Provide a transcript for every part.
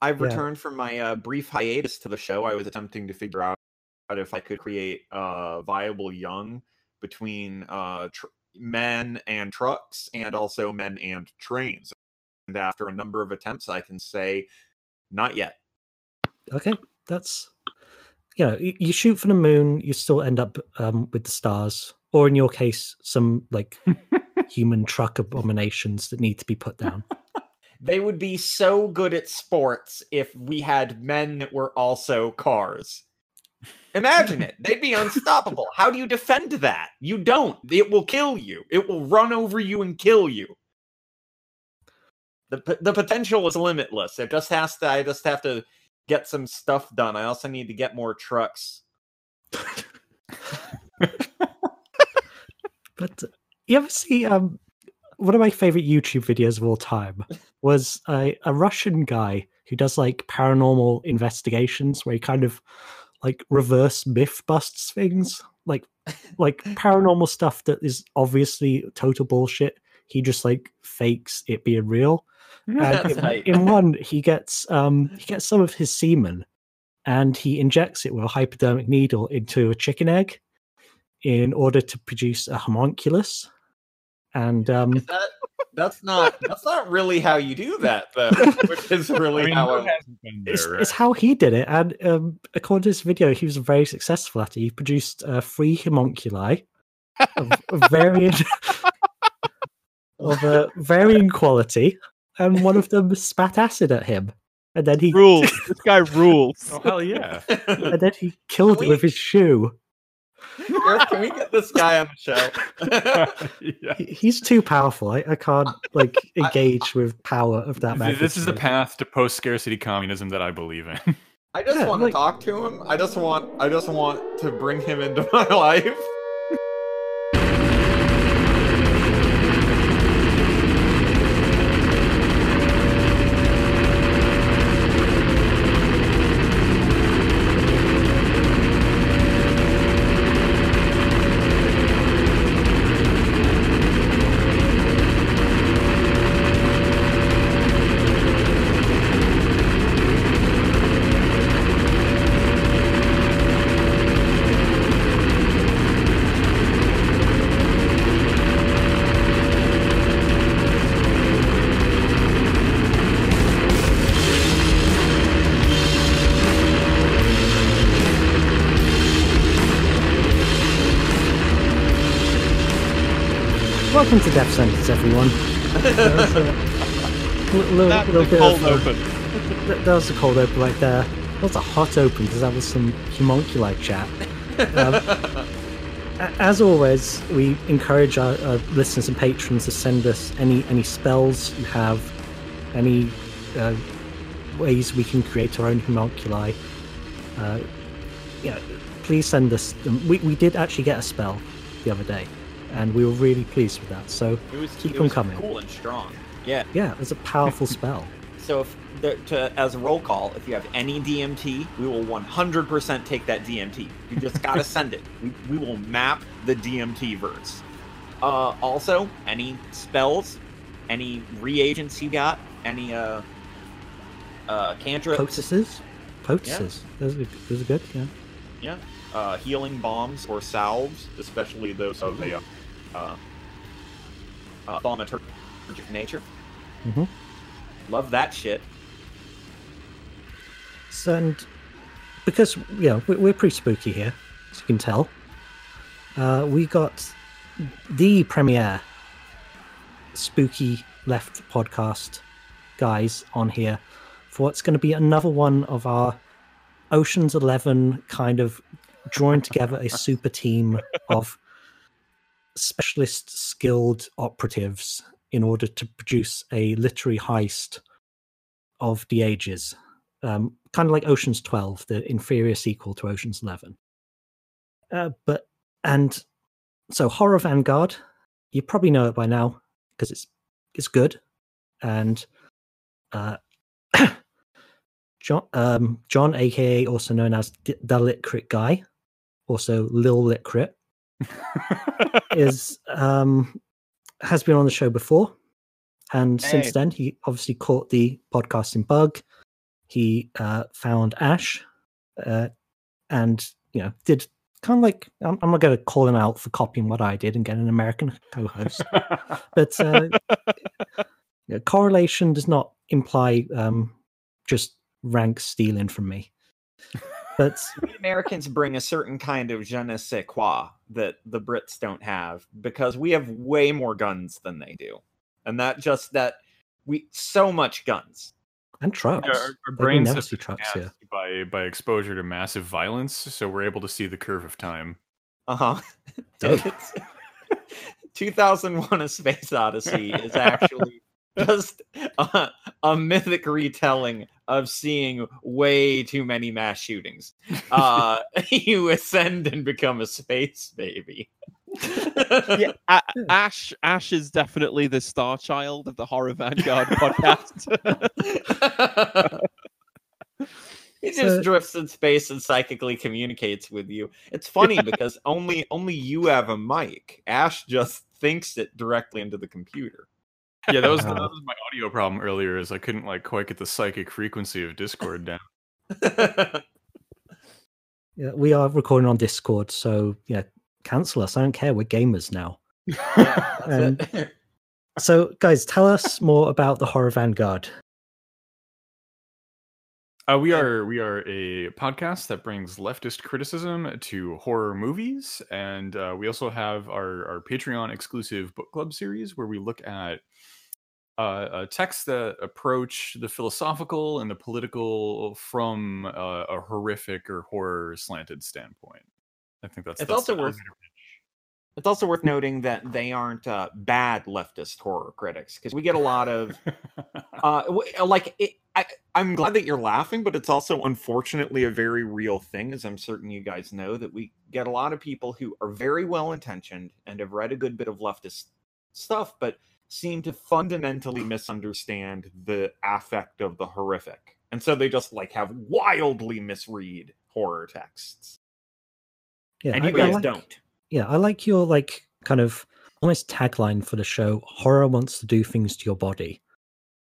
I've Yeah. returned from my uh, brief hiatus to the show. I was attempting to figure out if I could create a viable young between uh, tr- men and trucks, and also men and trains. And after a number of attempts, I can say, not yet. Okay, that's you know, you, you shoot for the moon, you still end up um, with the stars, or in your case, some like human truck abominations that need to be put down. They would be so good at sports if we had men that were also cars. Imagine it. They'd be unstoppable. How do you defend that? You don't. It will kill you. It will run over you and kill you. The the potential is limitless. It just has to I just have to get some stuff done. I also need to get more trucks. But uh, you ever see um one of my favorite YouTube videos of all time was a, a Russian guy who does like paranormal investigations where he kind of like reverse myth busts things. Like like paranormal stuff that is obviously total bullshit. He just like fakes it being real. And in, in one he gets um he gets some of his semen and he injects it with a hypodermic needle into a chicken egg in order to produce a homunculus. And um Is that that's not that's not really how you do that though. Which is really I mean, how who I- hasn't been there, it's, right? it's how he did it and um according to this video he was very successful at it he produced uh, three homunculi of, of varying of uh, varying quality and one of them spat acid at him and then he rules. this guy rules. Oh hell yeah! and then he killed it we- with his shoe Gareth, can we get this guy on the show? yeah. He's too powerful I, I can't like engage with power of that Th- This is the path to post-scarcity communism that I believe in. I just Yeah, want like- to talk to him. I just want I just want to bring him into my life. Welcome to death sentence everyone There was a li- little- That little was a bit cold of, uh, open. Th- that was a cold open right there. That was a hot open because that was some homunculi chat. Um, as always, we encourage our, our listeners and patrons to send us any any spells you have, any uh, ways we can create our own homunculi. Uh, yeah, please send us. Them. We we did actually get a spell the other day, and we were really pleased with that. So It was Keep it them was coming. cool and strong. Yeah. yeah, it's a powerful spell. So if the, to, as a roll call, if you have any DMT, we will 100% take that DMT. You just gotta send it. We, we will map the DMT verse. Uh, also, any spells, any reagents you got, any uh, uh, cantrips, Potuses, potuses. Those are those are good. Yeah. yeah, uh, healing bombs or salves, especially those of a uh, uh, thaumaturgic nature. Mhm. Love that shit. So, and because yeah, we- we're pretty spooky here, as you can tell. Uh, we got the premiere spooky left podcast guys on here for what's going to be another one of our Ocean's Eleven kind of drawing together a super team of specialist skilled operatives in order to produce a literary heist of the ages um, kind of like Ocean's 12, the inferior sequel to Ocean's 11. Uh, but and so Horror Vanguard, you probably know it by now because it's it's good, and uh, John um, John, aka also known as D- the Lit Crit guy, also Lil Lit Crit, is um, has been on the show before, and since then he obviously caught the podcasting bug. He uh, found Ash, uh, and you know did kind of like I'm, I'm not going to call him out for copying what I did and get an American co-host, but uh, yeah, correlation does not imply um, just rank stealing from me. But Americans bring a certain kind of je ne sais quoi that the Brits don't have because we have way more guns than they do, and that just that we so much guns. and trucks, Yeah, our, our brains never have see been trucks here. gassed by by exposure to massive violence, so we're able to see the curve of time. Uh huh. Dope. 2001: A Space Odyssey is actually just a, a mythic retelling of seeing way too many mass shootings. Uh, you ascend and become a space baby. yeah, A- Ash Ash is definitely the star child of the Horror Vanguard podcast. He just So- drifts in space and psychically communicates with you. It's funny because only only you have a mic. Ash just thinks it directly into the computer. Yeah, that was that was my audio problem earlier. Is I couldn't like quite get the psychic frequency of Discord down. Yeah, we are recording on Discord, so yeah, cancel us. I don't care. We're gamers now. yeah, Um. So, guys, tell us more about the Horror Vanguard. Uh, we are we are a podcast that brings leftist criticism to horror movies, and uh, we also have our our Patreon exclusive book club series where we look at uh, uh, texts that approach the philosophical and the political from uh, a horrific or horror slanted standpoint. I think that's It's that's also worth- It's also worth noting that they aren't uh, bad leftist horror critics because we get a lot of uh, w- like it, I, I'm glad that you're laughing, but it's also unfortunately a very real thing, as I'm certain you guys know that we get a lot of people who are very well intentioned and have read a good bit of leftist stuff, but seem to fundamentally misunderstand the affect of the horrific, and so they just like have wildly misread horror texts, Yeah, and you I guys like- don't. Yeah, I like your like kind of almost tagline for the show. Horror wants to do things to your body,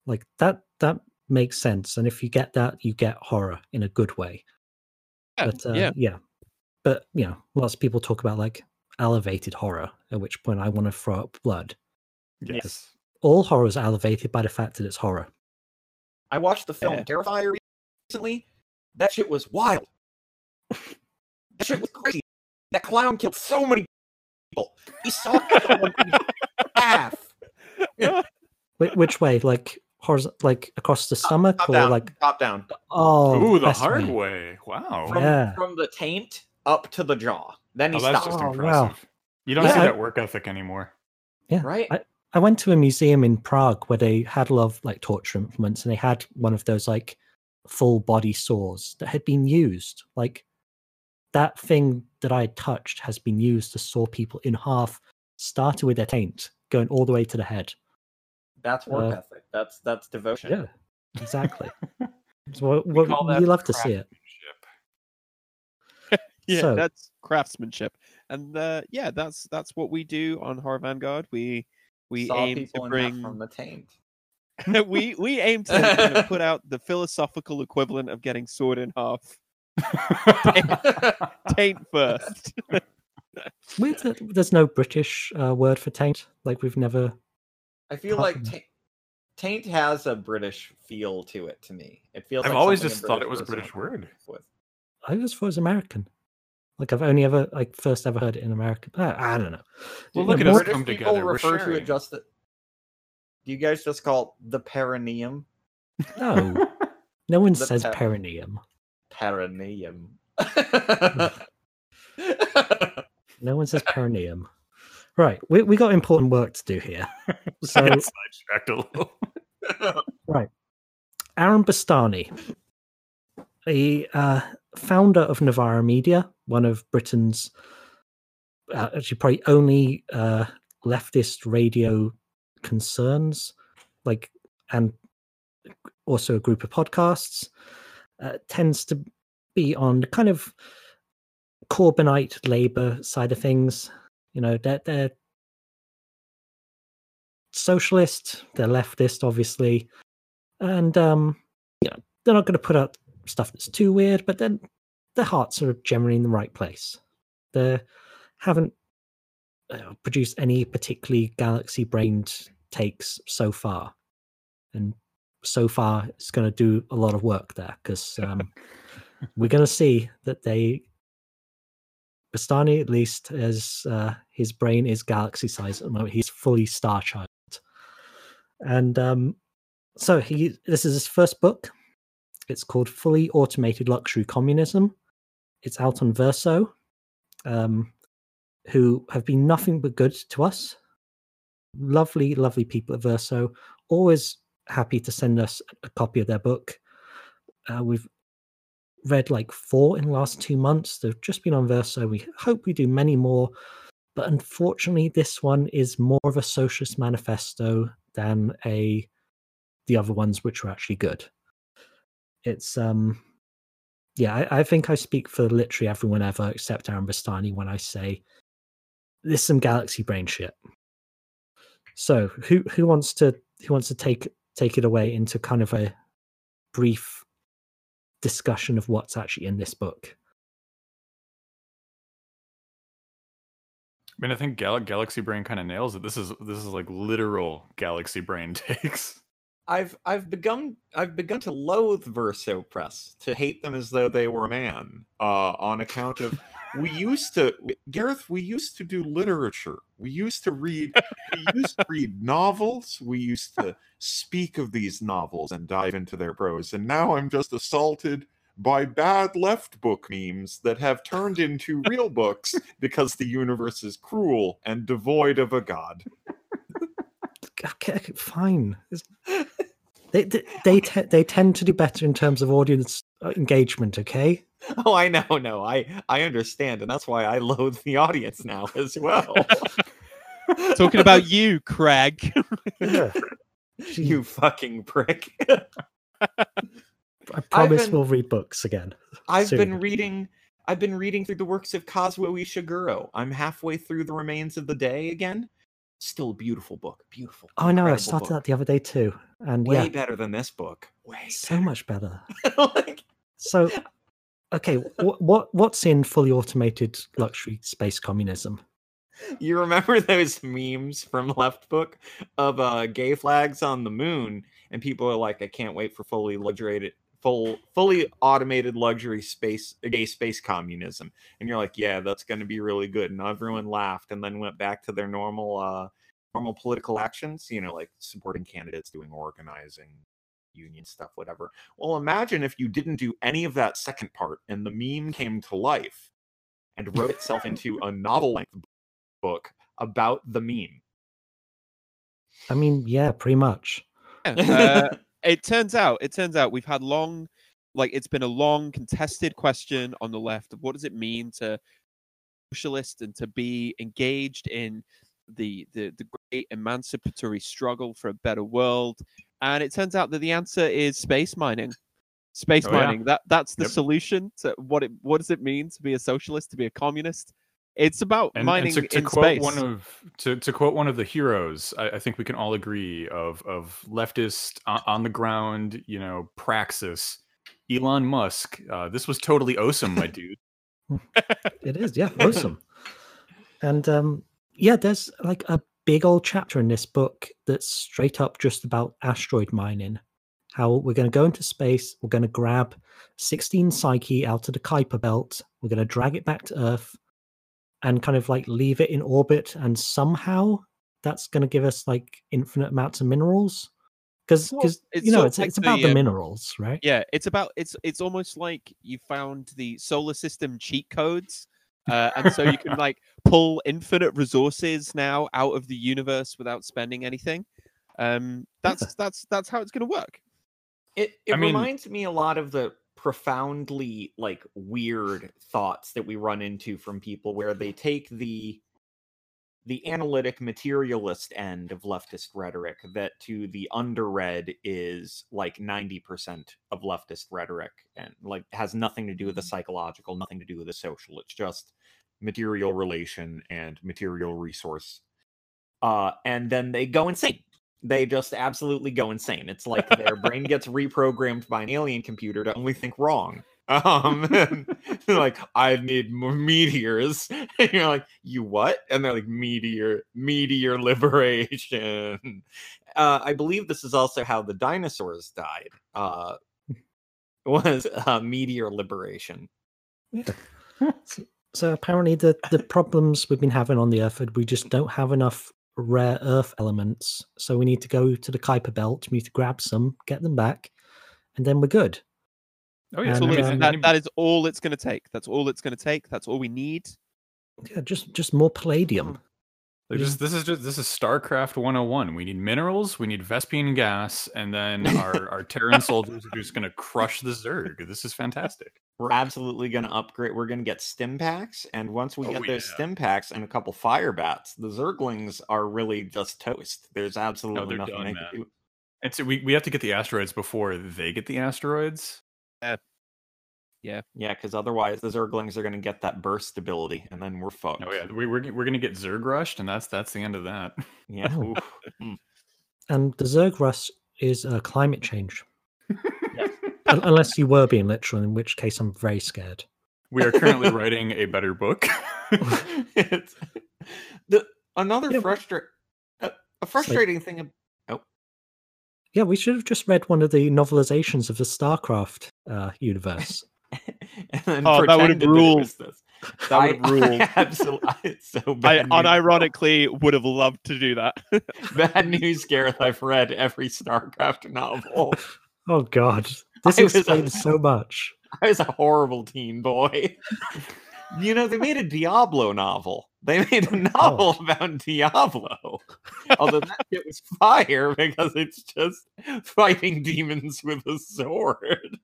like that. That makes sense. And if you get that, you get horror in a good way. Yeah, But uh, yeah. yeah, but you know, lots of people talk about like elevated horror. At which point, I want to throw up blood. Yes. All horror is elevated by the fact that it's horror. I watched the film Yeah. Terrifier recently. That shit was wild. that shit was crazy. That clown killed so many people. He saw someone in half. Wh- which way? Like horizon, like across the stomach, Top or down. like top down. oh, Ooh, the hard way. way. Wow. From, Yeah. from the taint up to the jaw. Then he Oh, that's stopped. just Oh, impressive. wow. You don't Yeah, see I- that work ethic anymore. Yeah, Right? I, I went to a museum in Prague where they had a lot of like torture implements, and they had one of those like full body saws that had been used. Like that thing that I had touched has been used to saw people in half, starting with their taint, going all the way to the head. That's work uh, ethic. That's that's devotion. Yeah, exactly. so what, We what, call that you love to see it. yeah, So- that's craftsmanship, and uh, yeah, that's that's what we do on Horror Vanguard. We we Saw aim people to bring from the taint. we we aim to kind of put out the philosophical equivalent of getting sword in half. Taint first. Weird that there's no British uh, word for taint. Like we've never. I feel like from- taint, taint has a British feel to it to me. It feels. I've like always just thought it was a British word. With. I always thought it was American. Like I've only ever like first ever heard it in America. I, I don't know. Well, look know, at us more- British come people together. We're refer to it just. The, do you guys just call it the perineum? No, no one The says pe- perineum. Perineum. No one says perineum. Right, we we got important work to do here. So I got sidetracked a little. Aaron Bastani, the uh, founder of Novara Media, one of Britain's uh, actually probably only uh, leftist radio concerns, like, and also a group of podcasts, uh, tends to be on the kind of Corbynite Labour side of things. You know, they're, they're socialist, they're leftist, obviously and um, you know, they're not going to put out stuff that's too weird, but then their hearts are generally in the right place. They haven't uh, produced any particularly galaxy brained takes so far, and so far it's going to do a lot of work there because um, we're going to see that they Bastani at least as uh, his brain is galaxy size at the moment. He's fully Star Child, and um, so he this is his first book. It's called Fully Automated Luxury Communism. It's out on Verso, um, who have been nothing but good to us. Lovely, lovely people at Verso. Always happy to send us a copy of their book. Uh, we've read like four in the last two months. They've just been on Verso. We hope we do many more. But unfortunately, this one is more of a socialist manifesto than a the other ones, which were actually good. It's um yeah, I, I think I speak for literally everyone ever uh, except Aaron Bastani when I say this is some galaxy brain shit. So who who wants to who wants to take take it away into kind of a brief discussion of what's actually in this book. I mean, I think Gal- Galaxy Brain kind of nails it. This is this is like literal Galaxy Brain takes. I've I've begun I've begun to loathe Verso Press, to hate them as though they were a man, uh, on account of we used to Gareth, we used to do literature. We used to read we used to read novels. We used to speak of these novels and dive into their prose. And now I'm just assaulted by bad left book memes that have turned into real books because the universe is cruel and devoid of a god. Okay, okay, fine. It's- They they they, te- they tend to do better in terms of audience uh, engagement. Okay. Oh, I know, no, I I understand, and that's why I loathe the audience now as well. Talking about you, Craig. Yeah. you fucking prick. I promise been- we'll read books again. I've been reading I've been reading through the works of Kazuo Ishiguro. I'm halfway through The Remains of the Day again. Still a beautiful book. Beautiful. Oh no, I started book. that the other day too, and Way yeah, better than this book. Way so much better. better. like, So, okay, what what what's in fully automated luxury space communism? you remember those memes from Left Book of uh gay flags on the moon, and people are like, I can't wait for fully luxuriated full fully automated luxury space gay space communism. And you're like, Yeah, that's gonna be really good. And everyone laughed and then went back to their normal uh normal political actions, you know, like supporting candidates, doing organizing, union stuff, whatever. Well, imagine if you didn't do any of that second part and the meme came to life and wrote itself into a novel length book about the meme. I mean, yeah, pretty much. uh, it turns out, it turns out we've had long, like it's been a long contested question on the left of what does it mean to socialist and to be engaged in the the the great emancipatory struggle for a better world. And it turns out that the answer is space mining. Space Oh, yeah. mining. That that's the Yep. solution to what it what does it mean to be a socialist, to be a communist? It's about And, mining and to, to in quote space. one of to, to quote one of the heroes, I, I think we can all agree of of leftist on, on the ground, you know, praxis. Elon Musk. Uh, this was totally awesome, my dude. It is, yeah, awesome. and um, yeah, there's like a big old chapter in this book that's straight up just about asteroid mining. How we're going to go into space, we're going to grab 16 Psyche out of the Kuiper belt, we're going to drag it back to Earth, and kind of like leave it in orbit, and somehow that's going to give us like infinite amounts of minerals. Because, because it's you know, it's, like it's about the, the um, minerals, right? Yeah, it's about it's it's almost like you found the solar system cheat codes. Uh, and so you can like pull infinite resources now out of the universe without spending anything. Um, that's that's that's how it's going to work. It it I mean- reminds me a lot of the profoundly like weird thoughts that we run into from people where they take the the analytic materialist end of leftist rhetoric that to the underread is like 90% of leftist rhetoric and like has nothing to do with the psychological nothing to do with the social it's just material relation and material resource. Uh and then they go insane they just absolutely go insane. It's like their brain gets reprogrammed by an alien computer to only think wrong. Um, like, I need more meteors. And you're like, you what? And they're like, meteor, meteor liberation. Uh, I believe this is also how the dinosaurs died. Uh, was uh, meteor liberation. So apparently, the the problems we've been having on the Earth, we just don't have enough rare Earth elements. So we need to go to the Kuiper Belt. We need to grab some, get them back, and then we're good. Oh yeah, And, um, that, that is all it's going to take. That's all it's going to take. That's all we need. Yeah, just just more palladium. Like, Yeah. this, this is just this is StarCraft 101. We need minerals, we need Vespene gas, and then our, our Terran soldiers are just gonna crush the Zerg. This is fantastic. We're absolutely going to upgrade. We're going to get stim packs, and once we Oh, get those yeah. stim packs and a couple fire bats, the Zerglings are really just toast. There's absolutely they're nothing done, they man. can do. And so we, we have to get the asteroids before they get the asteroids. Yeah, Yeah, because otherwise the Zerglings are going to get that burst ability, and then we're fucked. Oh yeah, we, we're we're gonna get Zerg rushed, and that's that's the end of that. yeah. Oh. And the Zerg rush is uh, climate change. Un- Unless you were being literal, in which case I'm very scared. We are currently writing a better book. it's the another Yeah. frustra- a, a frustrating thing. ab- Oh, Yeah, we should have just read one of the novelizations of the StarCraft uh, universe. and Oh, that would've ruled. this. That would have ruled. I absolutely, it's so I bad. news. unironically would have loved to do that. bad news, Gareth. I've read every StarCraft novel. oh God, this I was- explains so much. I was a horrible teen boy. You know, they made a Diablo novel. They made a oh. novel about Diablo. Although that shit was fire because it's just fighting demons with a sword.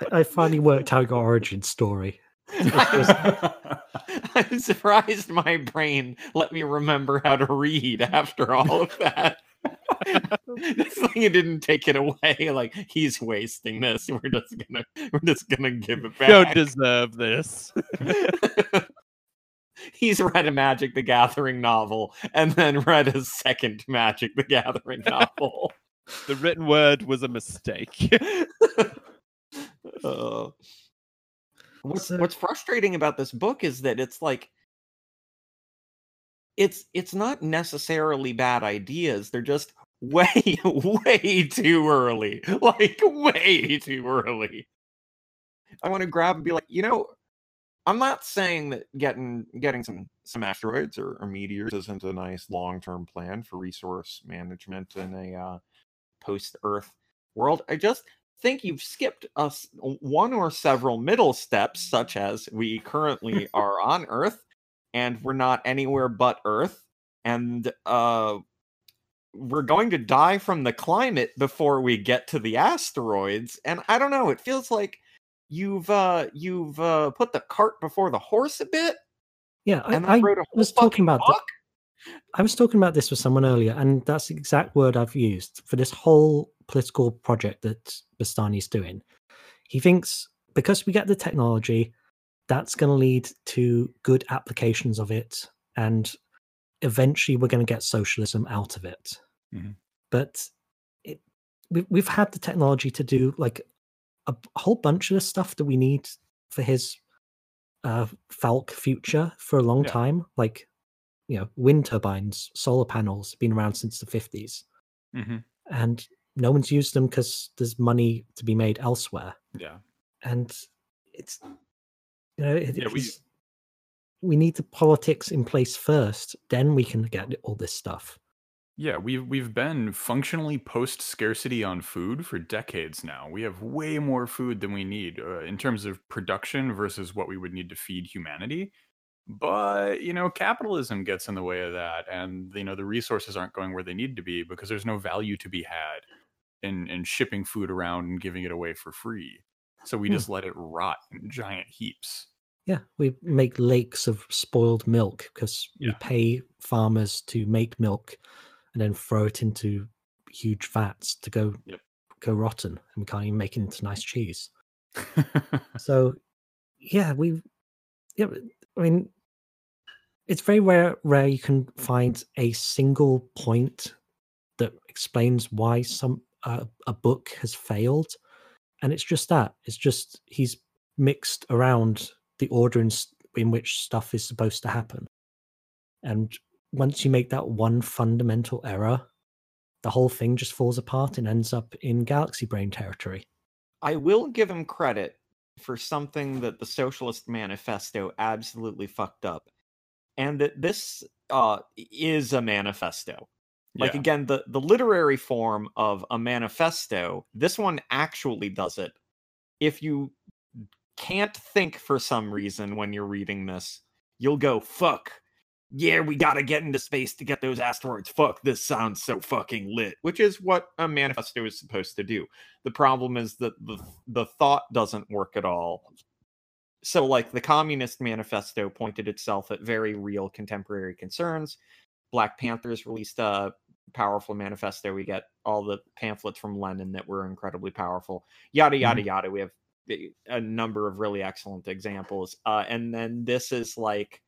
I, I finally worked out your origin story. I'm surprised my brain let me remember how to read after all of that. this thing it didn't take it away. Like he's wasting this. We're just gonna we're just gonna give it back. Don't deserve this. he's read a Magic the Gathering novel and then read a second Magic the Gathering novel. The written word was a mistake. Uh, what's So- what's frustrating about this book is that it's like it's it's not necessarily bad ideas. They're just way way too early. Like way too early. I want to grab and be like, you know, I'm not saying that getting getting some some asteroids or, or meteors isn't a nice long term plan for resource management in a uh, post Earth world. I just think you've skipped us one or several middle steps, such as we currently are on Earth and we're not anywhere but Earth, and uh, we're going to die from the climate before we get to the asteroids. And I don't know, it feels like you've uh you've uh put the cart before the horse a bit Yeah, and I, I wrote a whole was talking about that. I was talking about this with someone earlier, and that's the exact word I've used for this whole political project that Bastani's doing. He thinks because we get the technology, that's going to lead to good applications of it, and eventually we're going to get socialism out of it. Mhm. But it, we, we've had the technology to do like a whole bunch of the stuff that we need for his uh, FALC future for a long Yeah. time, like you know, wind turbines, solar panels, have been around since the 50s. hmm And no one's used them because there's money to be made elsewhere. Yeah. And it's, you know, it, Yeah, we- it's- we need the politics in place first, then we can get all this stuff. Yeah, we've we've been functionally post scarcity on food for decades now. We have way more food than we need uh, in terms of production versus what we would need to feed humanity. But you know, capitalism gets in the way of that, and you know the resources aren't going where they need to be because there's no value to be had in in shipping food around and giving it away for free. So we Hmm. just let it rot in giant heaps. Yeah, we make lakes of spoiled milk because we pay farmers to make milk and then throw it into huge vats to go Yep. go rotten, and we can't even make it into nice cheese. So, yeah, we, yeah, I mean, it's very rare rare you can find a single point that explains why some uh, a book has failed. And it's just that it's just he's mixed around the order in, in which stuff is supposed to happen. And once you make that one fundamental error the whole thing just falls apart and ends up in galaxy brain territory. I will give him credit for something that the Socialist Manifesto absolutely fucked up, and that this uh, is a manifesto. Like Yeah. again, the the literary form of a manifesto. This one actually does it. If you can't think for some reason when you're reading this, you'll go fuck. Yeah, we gotta get into space to get those asteroids. Fuck, this sounds so fucking lit. Which is what a manifesto is supposed to do. The problem is that the the thought doesn't work at all. So, like the Communist Manifesto pointed itself at very real contemporary concerns. Black Panthers released a powerful manifesto. We get all the pamphlets from Lenin that were incredibly powerful. Yada yada yada. We have a- a number of really excellent examples. Uh, and then this is like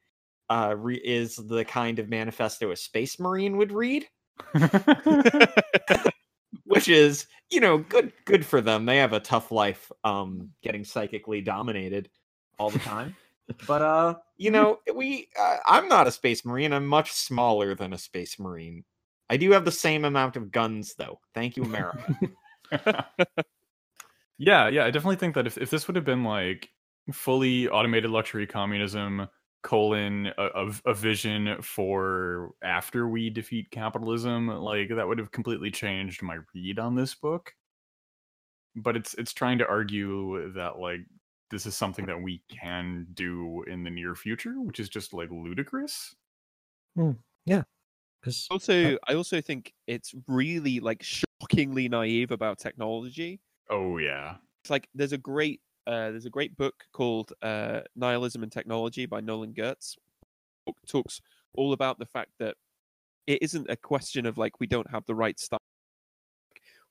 uh, re- is the kind of manifesto a space marine would read which is you know good good for them they have a tough life um getting psychically dominated all the time. But uh you know we uh, i'm not a space marine. I'm much smaller than a space marine. I do have the same amount of guns though. Thank you america yeah, yeah, I definitely think that if, if this would have been like fully automated luxury communism colon a, a, a vision for after we defeat capitalism, like that would have completely changed my read on this book. But it's it's trying to argue that like this is something that we can do in the near future, which is just like ludicrous. Yeah. because Also, I also think it's really like shockingly naive about technology. Oh yeah. It's like there's a great uh, there's a great book called uh, Nihilism and Technology by Nolan Gertz. Book talks all about the fact that it isn't a question of like we don't have the right stuff.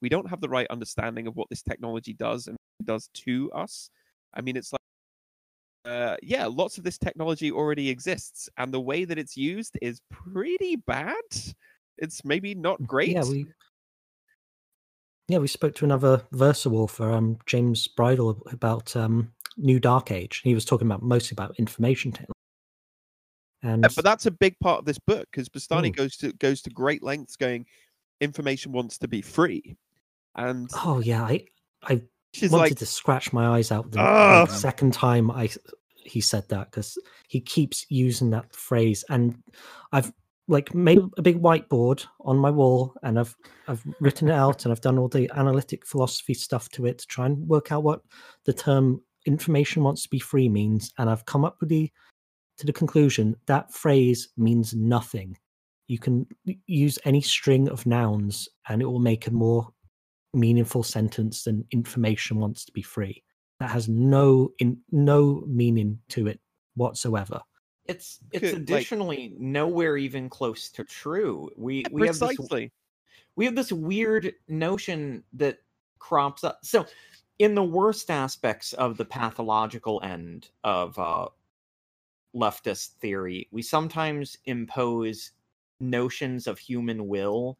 We don't have the right understanding of what this technology does and does to us. I mean, it's like uh, yeah, lots of this technology already exists, and the way that it's used is pretty bad. It's maybe not great. Yeah, we yeah we spoke to another Verso author, um, James Bridle, about um, New Dark Age. He was talking about mostly about information technology. And Uh, but that's a big part of this book because Bastani Mm. goes to goes to great lengths going information wants to be free and oh yeah, I I she's wanted like to scratch my eyes out the, the ah. second time I he said that because he keeps using that phrase, and I've like made a big whiteboard on my wall, and I've I've written it out, and I've done all the analytic philosophy stuff to it to try and work out what the term information wants to be free means, and I've come up with the to the conclusion that phrase means nothing. You can use any string of nouns, and it will make a more meaningful sentence than information wants to be free. That has no in no meaning to it whatsoever. it's it's Could, like- additionally nowhere even close to true we we have this we have this weird notion that crops up. So, in the worst aspects of the pathological end of uh, leftist theory, we sometimes impose notions of human will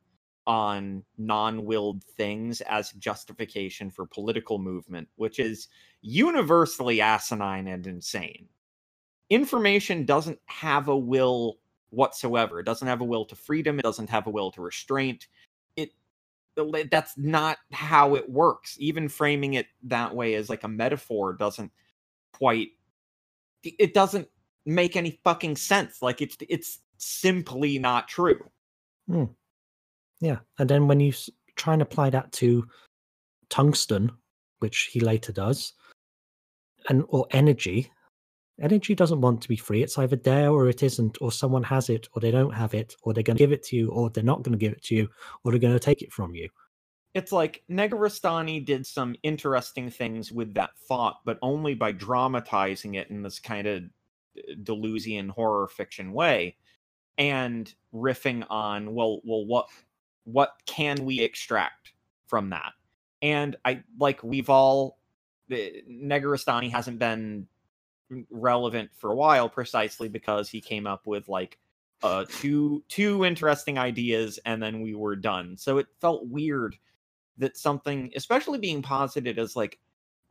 on non-willed things as justification for political movement, which is universally asinine and insane. Information doesn't have a will whatsoever. It doesn't have a will to freedom. It doesn't have a will to restraint It that's not how it works. Even framing it that way as like a metaphor doesn't quite it doesn't make any fucking sense. Like it's it's simply not true. Hmm. Yeah, and then when you try and apply that to tungsten, which he later does, and or energy, energy doesn't want to be free. It's either there or it isn't, or someone has it, or they don't have it, or they're going to give it to you, or they're not going to give it to you, or they're going to take it from you. It's like Negarestani did some interesting things with that thought, but only by dramatizing it in this kind of uh, Deleuzian horror fiction way and riffing on well well what what can we extract from that and i like we've all the Negarestani hasn't been relevant for a while precisely because he came up with like uh two two interesting ideas and then we were done. So it felt weird that something especially being posited as like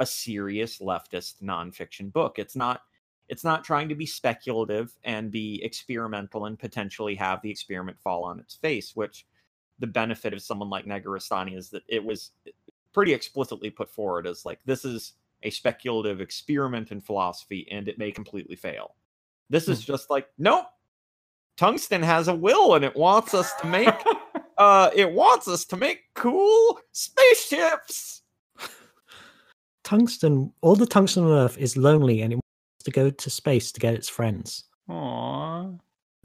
a serious leftist nonfiction book. It's not it's not trying to be speculative and be experimental and potentially have the experiment fall on its face, which the benefit of someone like Negarestani is that it was pretty explicitly put forward as like this is a speculative experiment in philosophy and it may completely fail. This is just like, nope. Tungsten has a will and it wants us to make uh it wants us to make cool spaceships. Tungsten, all the tungsten on Earth is lonely and it wants to go to space to get its friends. Aww.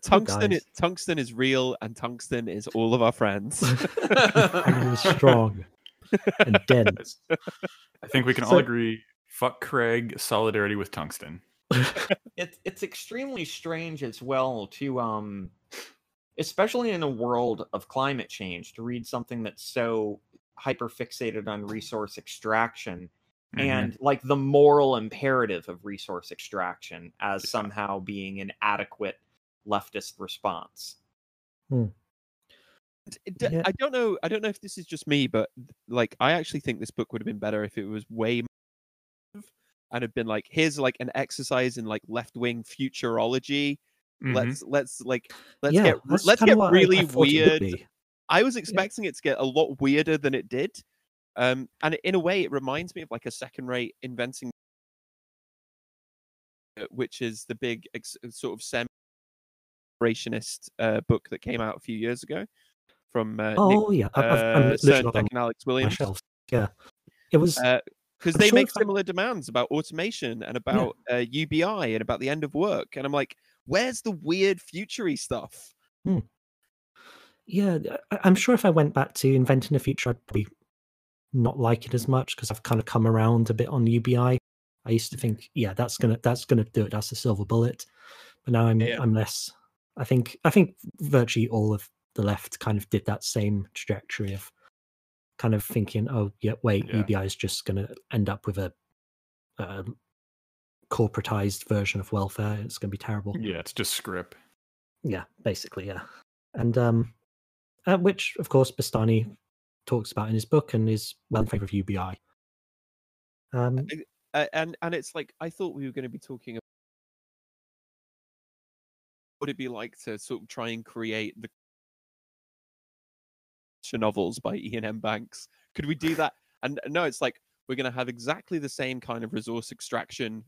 Tungsten, guys. is, tungsten is real, and tungsten is all of our friends. and it is strong and dense. I think we can all agree. Fuck Craig. Solidarity with tungsten. it's it's extremely strange as well to um especially in a world of climate change to read something that's so hyper fixated on resource extraction Mhm. and like the moral imperative of resource extraction as somehow being an adequate leftist response. It d- Yeah. I don't know. I don't know if this is just me, but like, I actually think this book would have been better if it was way more and had been like, here's like an exercise in like left wing futurology. Mhm. Let's let's like let's yeah, get let's get what I- I really thought it would weird. I was expecting it to get a lot weirder than it did. Um, and in a way, it reminds me of like a second-rate inventing, uh, which is the big ex- sort of semi-rationist uh, book that came out a few years ago from uh, Nick, Oh yeah, I- I've, uh, literally CERN got it Tech on and Alex Williams. Yeah, it was. because I'm they sure make if I- similar demands about automation and about uh, UBI and about the end of work. And I'm like, where's the weird futury stuff? Yeah, I- I'm sure if I went back to inventing the future, I'd probably not like it as much because I've kind of come around a bit on UBI. I used to think, yeah, that's gonna that's gonna do it. That's the silver bullet. But now I'm Yeah. I'm less. I think I think virtually all of the left kind of did that same trajectory of kind of thinking, oh yeah, wait, Yeah. UBI is just gonna end up with a, a corporatized version of welfare. It's gonna be terrible. Yeah, it's just script. Yeah, basically, yeah. And um, uh, which of course Bastani talks about in his book and is well in favor of UBI. Um, and and it's like I thought we were going to be talking what it'd be like to sort of try and create the novels by Iain M. Banks. Could we do that? And no, it's like we're going to have exactly the same kind of resource extraction,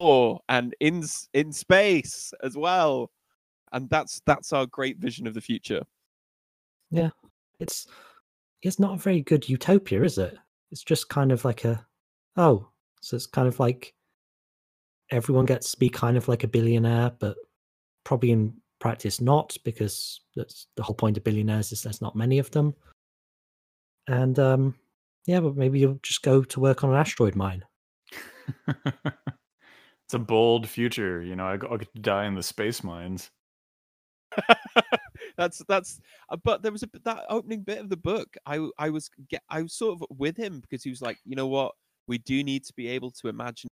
oh, and in in space as well. And that's that's our great vision of the future. Yeah, it's it's not a very good utopia, is it? It's just kind of like a oh, so it's kind of like everyone gets to be kind of like a billionaire, but probably in practice not, because that's the whole point of billionaires is there's not many of them. And um, yeah, but maybe you'll just go to work on an asteroid mine. it's a bold future. You know, I, I'll get to die in the space mines. that's that's uh, but there was a that opening bit of the book I I was get i was sort of with him because he was like you know what we do need to be able to imagine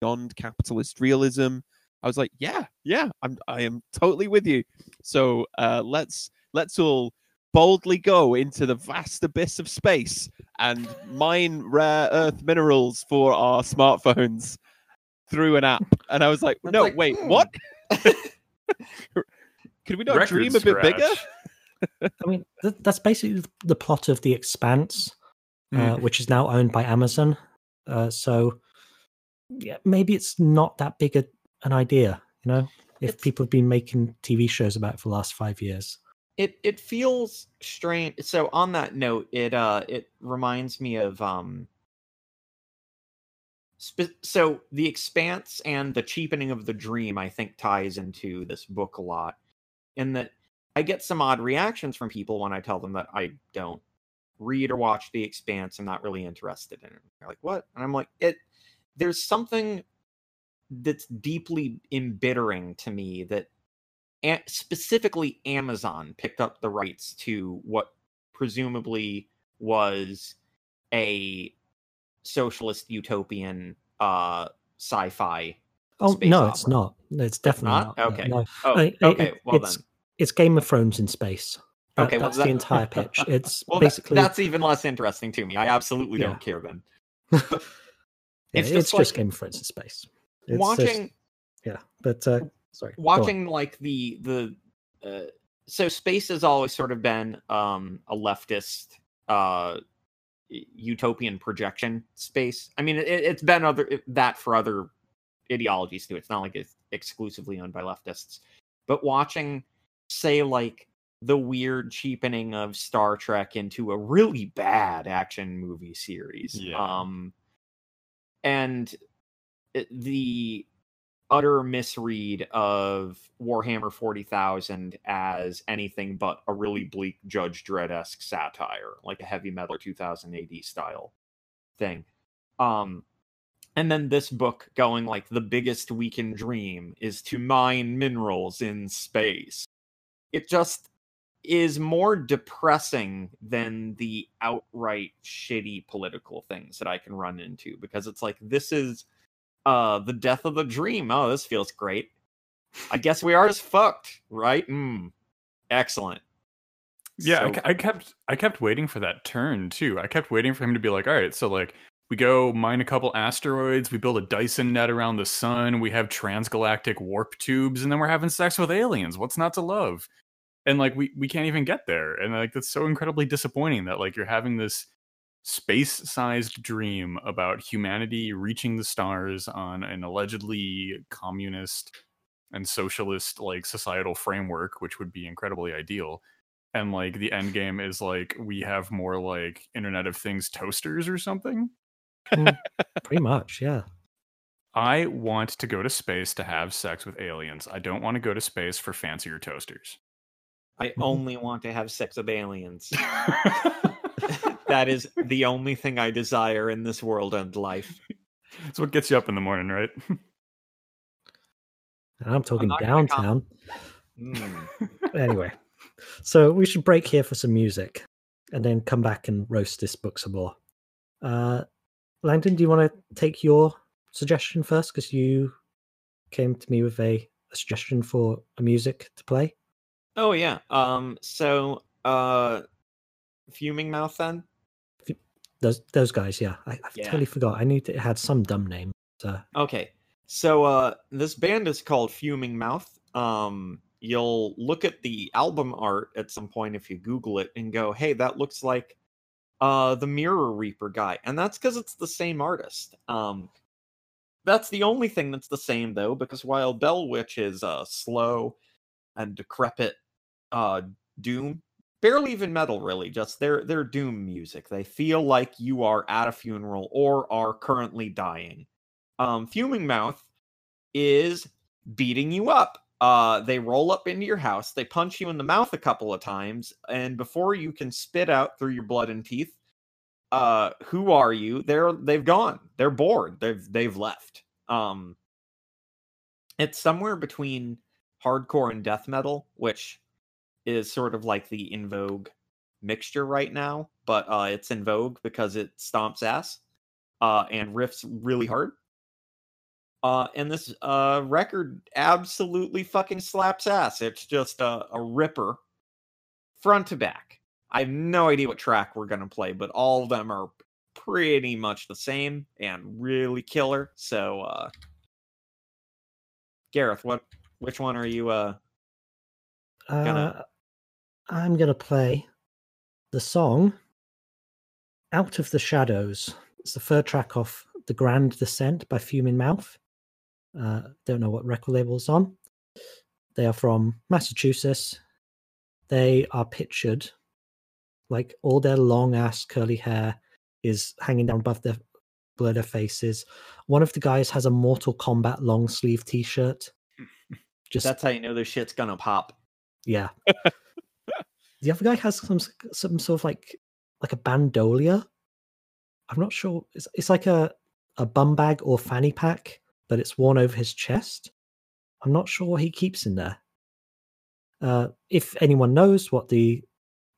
beyond capitalist realism i was like yeah yeah i'm i am totally with you so uh let's let's all boldly go into the vast abyss of space and mine rare earth minerals for our smartphones through an app and i was like It's no like, wait hmm. what could we not Record dream a bit bigger? I mean, th- that's basically the plot of The Expanse, uh, Mm. which is now owned by Amazon. Uh, so, yeah, maybe it's not that big a, an idea, you know, if It's- people have been making TV shows about it for the last five years. it it feels strange so on that note it uh it reminds me of um spe- so the expanse and the cheapening of the dream i think ties into this book a lot in that i get some odd reactions from people when i tell them that i don't read or watch the expanse i'm not really interested in it they're like what and i'm like it there's something that's deeply embittering to me that specifically Amazon picked up the rights to what presumably was a socialist utopian uh sci-fi. Oh no, it's not. It's definitely not? not. Okay. no. Oh, I- okay. it- well it's then, it's Game of Thrones in space. That- Okay, well, that's that- the entire pitch. It's well, basically that's even less interesting to me. I absolutely Yeah. don't care then. yeah, it's it's, just just, like- Game of Thrones in space. It's just- watching yeah, but uh, sorry. watching like the the uh, so space has always sort of been um a leftist uh utopian projection space i mean it, it's been other it- that for other ideologies too it's not like it's exclusively owned by leftists but watching say like the weird cheapening of star trek into a really bad action movie series Yeah. um and the utter misread of Warhammer 40,000 as anything but a really bleak Judge Dredd esque satire, like a heavy metal 2000 AD style thing. Um, and then this book going like the biggest we can dream is to mine minerals in space. It just is more depressing than the outright shitty political things that I can run into because it's like this is uh the death of the dream. Oh, this feels great. I guess we are as fucked, right? Mm. Excellent. Yeah, I So- ke- I, kept I kept waiting for that turn too. I kept waiting for him to be like, all right, so like we go mine a couple asteroids, we build a Dyson net around the sun, we have transgalactic warp tubes, and then we're having sex with aliens. What's not to love? And like we we can't even get there, and like that's so incredibly disappointing that like you're having this space-sized dream about humanity reaching the stars on an allegedly communist and socialist like societal framework, which would be incredibly ideal and like the end game is like we have more like internet of things toasters or something. Mm, pretty much, yeah. i want to go to space to have sex with aliens. I don't want to go to space for fancier toasters I only want to have sex with aliens. that is the only thing I desire in this world and life. That's what gets you up in the morning right And I'm talking not gonna downtown. Mm. anyway, so we should break here for some music and then come back and roast this book some more. Uh, Langdon, do you want to take your suggestion first? Because you came to me with a, a suggestion for a music to play. Oh yeah. Um. So, uh, fuming mouth. Then. Those those guys, yeah. I, I Yeah. totally forgot. I knew it had some dumb name. So Okay. So, uh, this band is called Fuming Mouth. Um. You'll look at the album art at some point if you Google it and go, "Hey, that looks like." Uh, the Mirror Reaper guy, and that's because it's the same artist. Um, that's the only thing that's the same though, because while Bell Witch is uh slow and decrepit, uh, doom, barely even metal really, just their their doom music. They feel like you are at a funeral or are currently dying. Um, Fuming Mouth is beating you up. Uh, they roll up into your house, they punch you in the mouth a couple of times, and before you can spit out through your blood and teeth, uh, who are you? They're they've gone. They're bored. They've they've left. Um, it's somewhere between hardcore and death metal, which is sort of like the in vogue mixture right now, but uh, it's in vogue because it stomps ass uh, and riffs really hard. Uh, and this uh, record absolutely fucking slaps ass. It's just a, a ripper front to back. I have no idea what track we're going to play, but all of them are pretty much the same and really killer. So, uh, Gareth, what which one are you uh Gonna- I'm gonna play the song "Out of the Shadows." It's the third track off "The Grand Descent" by Fuming Mouth. Uh, don't know what record label it's on. They are from Massachusetts. They are pictured like all their long ass curly hair is hanging down above their their faces. One of the guys has a Mortal Kombat long sleeve T-shirt. Just that's how you know this shit's gonna pop. yeah. the other guy has some some sort of like like a bandolia. I'm not sure. It's it's like a a bum bag or fanny pack, but it's worn over his chest. I'm not sure what he keeps in there. Uh, if anyone knows what the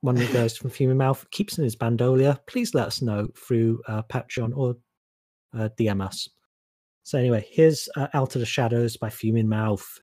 one the guys from Fuming Mouth keeps in his bandolia, please let us know through uh, Patreon or uh, DM us. So anyway, here's uh, Out of the Shadows by Fuming Mouth.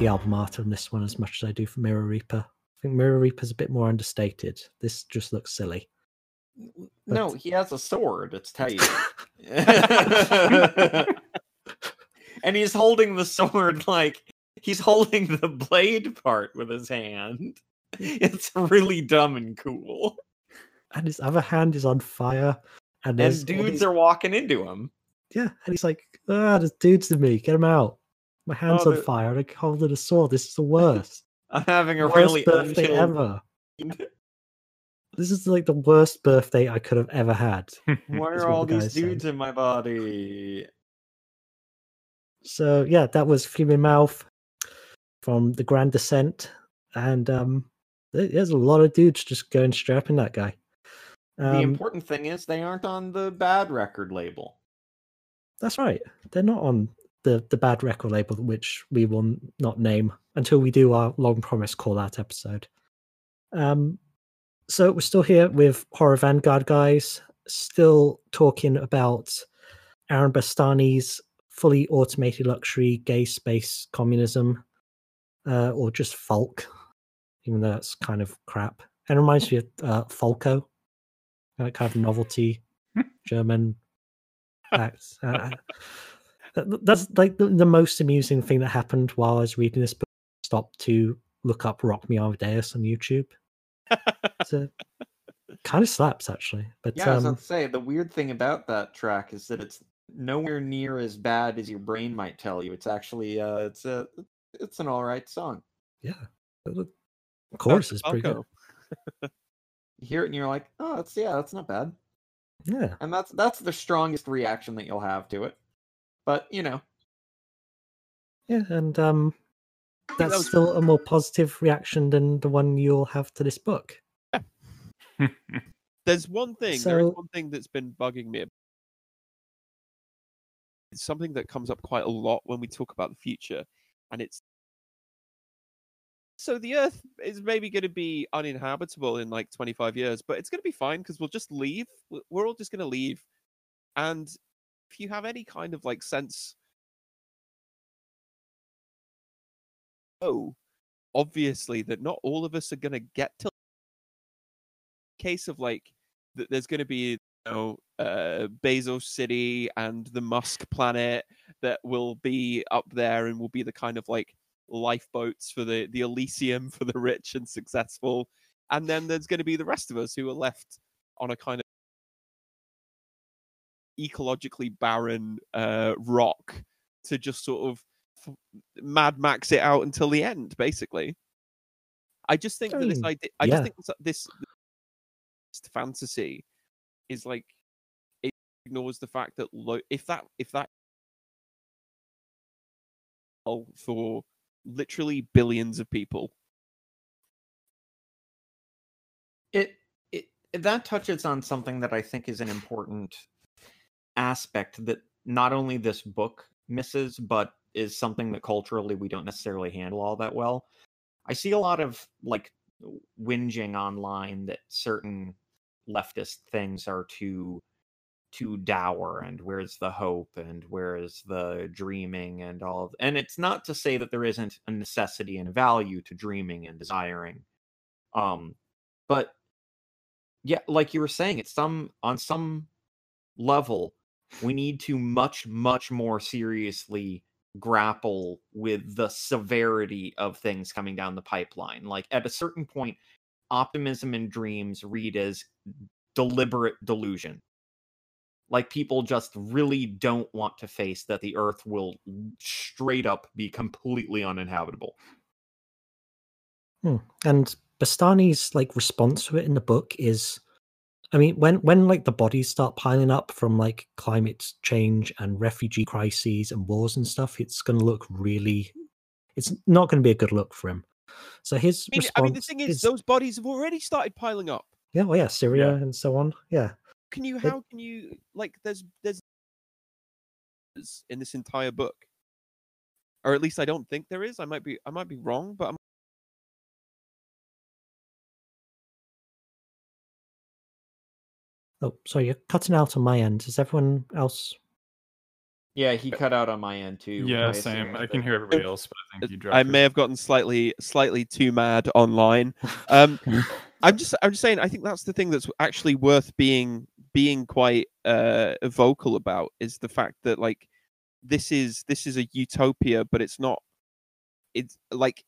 The album art on this one as much as I do for Mirror Reaper. I think Mirror Reaper's a bit more understated. This just looks silly. No, he has a sword. It's tight. and he's holding the sword like he's holding the blade part with his hand. It's really dumb and cool. And his other hand is on fire. And, And dudes these- are walking into him. Yeah, and he's like, ah, there's dudes in me. Get him out. My hand's Oh, on the- fire. I'm holding a sword. This is the worst. I'm having a worst really birthday ever. This is like the worst birthday I could have ever had. Why are all the these dudes in my body? So yeah, that was Fuming Mouth from the Grand Descent, and um, there's a lot of dudes just going strapping that guy. the Um, important thing is they aren't on the bad record label. That's right. They're not on the the bad record label, which we will not name until we do our long promise call out episode. Um, so we're still here with Horror Vanguard guys, still talking about Aaron Bastani's fully automated luxury gay space communism, uh, or just FALC, even though that's kind of crap. And it reminds me of uh, Falco, that kind of novelty German acts. Uh, that- that's like the, the most amusing thing that happened while I was reading this book. Stopped to look up Rock Me Amadeus on YouTube. So kind of slaps actually, but Yeah, I was um, about to say the weird thing about that track is that it's nowhere near as bad as your brain might tell you. It's actually uh it's a it's an all right song. yeah, the chorus is pretty good. You hear it and you're like, oh, that's yeah, that's not bad. Yeah, And that's that's the strongest reaction that you'll have to it. But you know, yeah, and um, that that's was- still a more positive reaction than the one you'll have to this book. There's one thing. there is one thing that's been bugging me. It's something that comes up quite a lot when we talk about the future, and it's so the Earth is maybe going to be uninhabitable in like 25 years, but it's going to be fine because we'll just leave. We're all just going to leave, and if you have any kind of like sense, oh, obviously that not all of us are going to get to case of like that there's going to be you know uh Bezos city and the Musk planet that will be up there and will be the kind of like lifeboats for the the Elysium for the rich and successful. And then there's going to be the rest of us who are left on a kind of ecologically barren uh rock to just sort of f- mad max it out until the end basically. I just think I that this idea i yeah. just think this, this this fantasy is like it ignores the fact that lo- if that if that for literally billions of people. It, it that touches on something that I think is an important aspect that not only this book misses, but is something that culturally we don't necessarily handle all that well. I see a lot of like whinging online that certain leftist things are too too dour and where's the hope and where's the dreaming and all of, and it's not to say that there isn't a necessity and value to dreaming and desiring um but yeah like you were saying it's some on some level we need to much much more seriously grapple with the severity of things coming down the pipeline like at a certain point optimism and dreams read as deliberate delusion like people just really don't want to face that the earth will straight up be completely uninhabitable Hmm. And Bastani's like response to it in the book is I mean when when like the bodies start piling up from like climate change and refugee crises and wars and stuff, it's gonna look really it's not gonna be a good look for him. So his I mean, response I mean the thing is those bodies have already started piling up Yeah, well yeah, Syria and so on. Yeah. can you how can you like there's there's in this entire book or at least i don't think there is i might be i might be wrong but I'm, Oh, sorry, you're cutting out on my end. Is everyone else yeah he cut out on my end too Yeah, I same. assume I can hear everybody else, but I think you dropped. i it. may have gotten slightly slightly too mad online um i'm just i'm just saying i think that's the thing that's actually worth being being quite uh vocal about is the fact that like this is this is a utopia but it's not it's like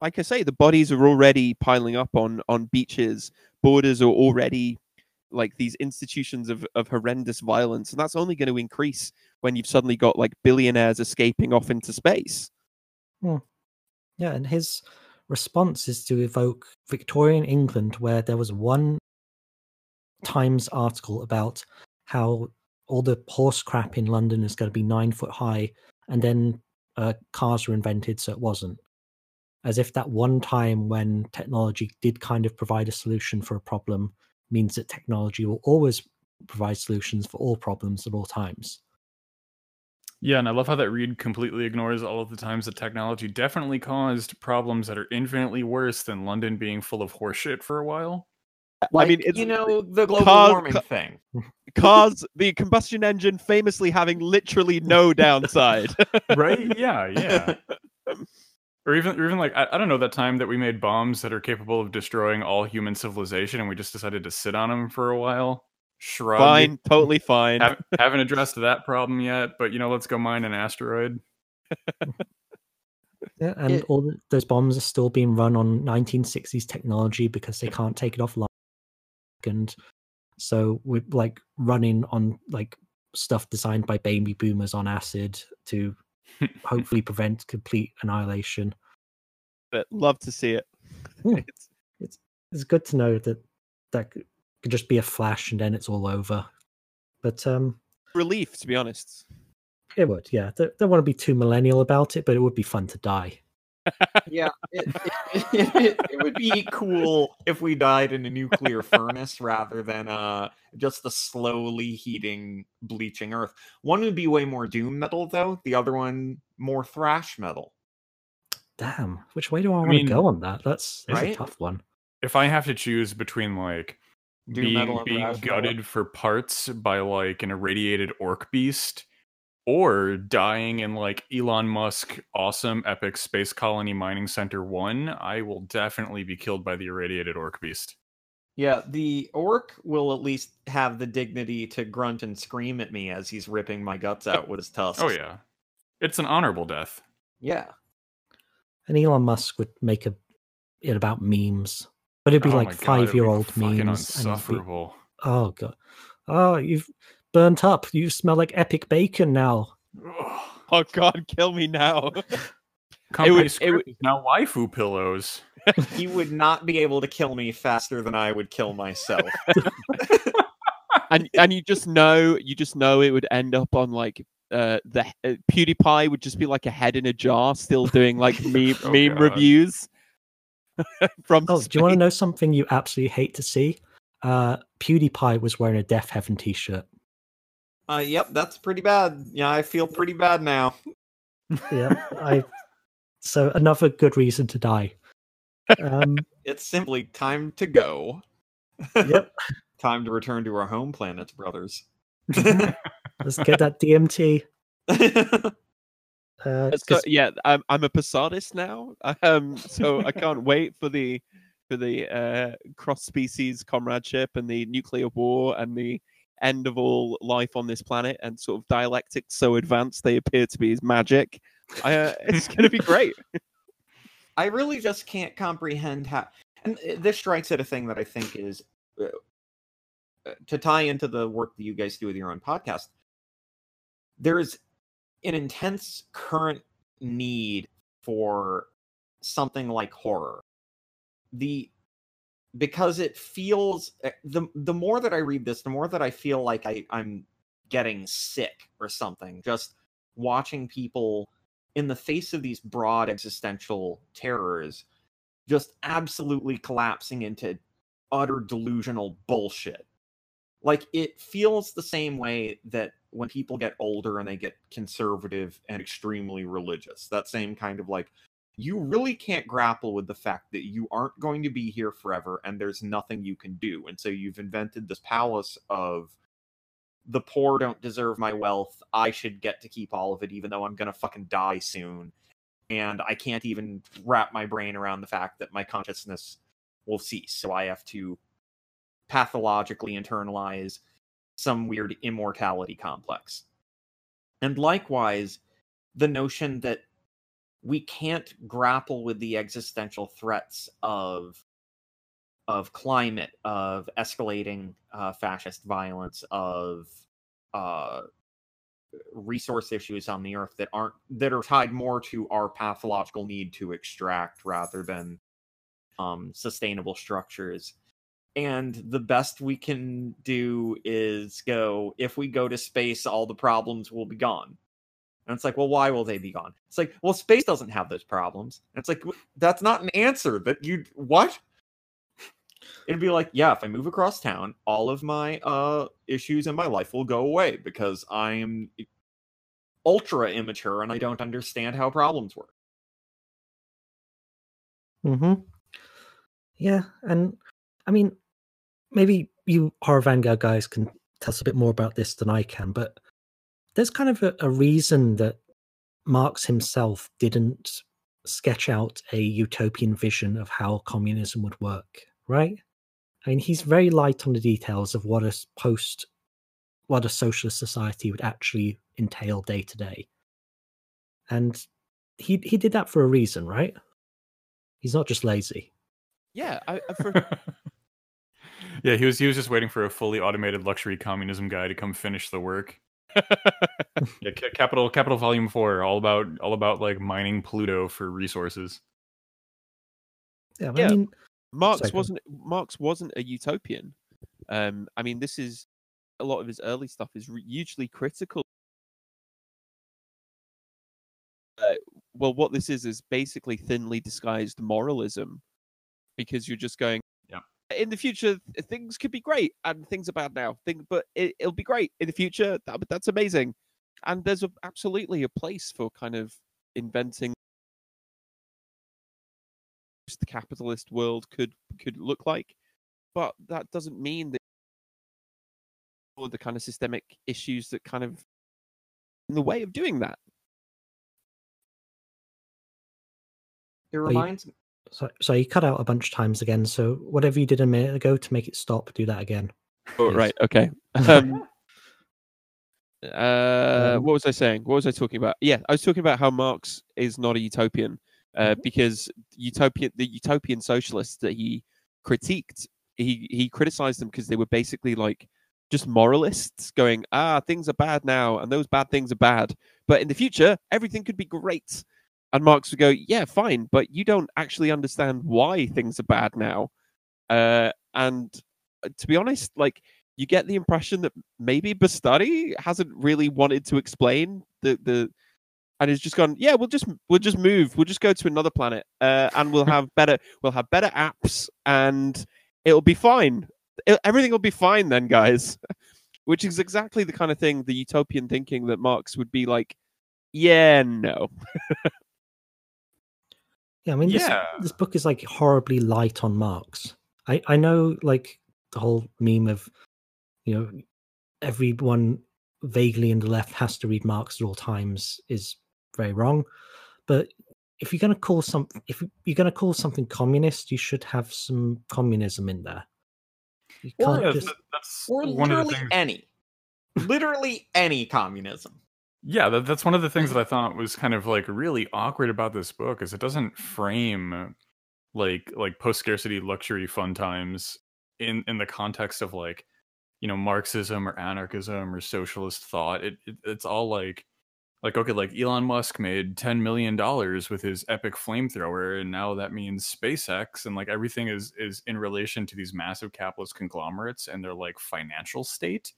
like i say the bodies are already piling up on on beaches borders are already like these institutions of, of horrendous violence and that's only going to increase when you've suddenly got like billionaires escaping off into space Yeah, and his response is to evoke Victorian England, where there was one Times article about how all the horse crap in London is going to be nine foot high, and then uh, cars were invented, so it wasn't. As if that one time when technology did kind of provide a solution for a problem means that technology will always provide solutions for all problems at all times. Yeah, and I love how that read completely ignores all of the times that technology definitely caused problems that are infinitely worse than London being full of horseshit for a while. like, mean, it's- you know the global Cars- warming ca- thing cars the combustion engine famously having literally no downside Right? Yeah, yeah. Or even, or even like I, I don't know that time that we made bombs that are capable of destroying all human civilization, and we just decided to sit on them for a while. Shrug. fine totally fine Hav- haven't addressed that problem yet, but you know, let's go mine an asteroid. Yeah, and It- all th- those bombs are still being run on 1960s technology because they can't take it offline. And so we're like running on like stuff designed by baby boomers on acid to hopefully prevent complete annihilation. but love to see it Hmm. It's- It's good to know that that could could just be a flash and then it's all over. But um, relief to be honest it would, yeah. Don't, don't want to be too millennial about it, but it would be fun to die. Yeah it, it, it, it would be cool if we died in a nuclear furnace rather than uh just the slowly heating bleaching earth one would be way more doom metal though the other one more thrash metal Damn, which way do I, want mean, to go on that? That's, that's right? a tough one. If I have to choose between like Doom being and being thrash metal. gutted for parts by like an irradiated orc beast or dying in like Elon Musk awesome epic space colony mining center 1, I will definitely be killed by the irradiated orc beast. Yeah, the orc will at least have the dignity to grunt and scream at me as he's ripping my guts out with his tusks. Oh yeah. It's an honorable death. Yeah. And Elon Musk would make a it about memes, but it'd be Oh like my God, five year old fucking memes. and it'd be- oh god, oh you've burnt up. You smell like epic bacon now. Oh God, kill me now. Company would- it script would- now waifu pillows. He would not be able to kill me faster than I would kill myself. and and you just know, you just know it would end up on like uh the uh, PewDiePie would just be like a head in a jar, still doing like meme Oh, meme God. reviews. From Oh, do you want to know something you absolutely hate to see? Uh, PewDiePie was wearing a Deafheaven T-shirt. Uh, yep, that's pretty bad. Yeah, I feel pretty bad now. Yeah, I. So another good reason to die. Um, It's simply time to go. yep. Time to return to our home planets, brothers. Let's get that DMT. Uh, Let's go- yeah, I'm I'm a Posadist now. Um, so I can't wait for the for the uh, cross species comradeship and the nuclear war and the end of all life on this planet and sort of dialectics so advanced they appear to be as magic. I, uh, it's going to be great. I really just can't comprehend how. And uh, this strikes at a thing that I think is uh, uh, to tie into the work that you guys do with your own podcast. There is an intense current need for something like horror. The because it feels uh, the the more that I read this, the more that I feel like I I'm getting sick or something. Just watching people in the face of these broad existential terrors just absolutely collapsing into utter delusional bullshit. Like it feels the same way that when people get older and they get conservative and extremely religious, that same kind of like, you really can't grapple with the fact that you aren't going to be here forever and there's nothing you can do. And so you've invented this palace of the poor don't deserve my wealth. I should get to keep all of it, even though I'm going to fucking die soon. And I can't even wrap my brain around the fact that my consciousness will cease. So I have to pathologically internalize some weird immortality complex. And likewise, the notion that we can't grapple with the existential threats of of climate, of escalating uh, fascist violence, of uh, resource issues on the earth that aren't that are tied more to our pathological need to extract rather than um, sustainable structures. And the best we can do is go. If we go to space, all the problems will be gone. And it's like, well, why will they be gone? It's like, well, space doesn't have those problems. And it's like, that's not an answer. That you what? It'd be like, yeah, if I move across town, all of my uh issues in my life will go away because I am ultra immature and I don't understand how problems work. hmm Yeah, and I mean, maybe you horror Vanguard guys can tell us a bit more about this than I can, but there's kind of a, a reason that Marx himself didn't sketch out a utopian vision of how communism would work, right? I mean, he's very light on the details of what a post, what a socialist society would actually entail day to day, and he he did that for a reason, right? He's not just lazy. Yeah, I, I for, yeah, he was he was just waiting for a fully automated luxury communism guy to come finish the work. Yeah, Capital Capital Volume Four, all about all about like mining Pluto for resources. Yeah, I mean, Marx Second. wasn't Marx wasn't a utopian. Um, I mean, this is a lot of his early stuff is re- hugely critical. Uh, well, what this is is basically thinly disguised moralism, because you're just going. Yeah. In the future, things could be great, and things are bad now. Thing, but it, it'll be great in the future. That, that's amazing, and there's a, absolutely a place for kind of inventing what the capitalist world could could look like but that doesn't mean that all the kind of systemic issues that kind of in the way of doing that. It reminds me. So, so you cut out a bunch of times again. So whatever you did a minute ago to make it stop, do that again. Oh, right. Okay. Um, uh, Um, what was I saying? What was I talking about? Yeah, I was talking about how Marx is not a utopian uh, because utopian, the utopian socialists that he critiqued, he he criticized them because they were basically like just moralists, going, ah, things are bad now, and those bad things are bad, but in the future, everything could be great. And Marx would go, yeah, fine, but you don't actually understand why things are bad now. Uh, and uh, to be honest, like you get the impression that maybe Bastani hasn't really wanted to explain the the and has just gone, yeah, we'll just we'll just move, we'll just go to another planet, uh, and we'll have better we'll have better apps, and it'll be fine. It- everything will be fine then, guys. Which is exactly the kind of thing, the utopian thinking that Marx would be like, yeah, no, Yeah, I mean, this, Yeah. this book is like horribly light on Marx. I, I know, like, the whole meme of, you know, everyone vaguely in the left has to read Marx at all times is very wrong. But if you're going to call some, if you're going to call something communist, you should have some communism in there. You Or can't Yeah, just, that's Or one of the literally things. any. literally any communism. Yeah, that, that's one of the things that I thought was kind of like really awkward about this book is it doesn't frame like like post scarcity luxury fun times in in the context of like you know Marxism or anarchism or socialist thought. It, it it's all like like okay, like Elon Musk made ten million dollars with his epic flamethrower, and now that means SpaceX, and like everything is is in relation to these massive capitalist conglomerates and their like financial state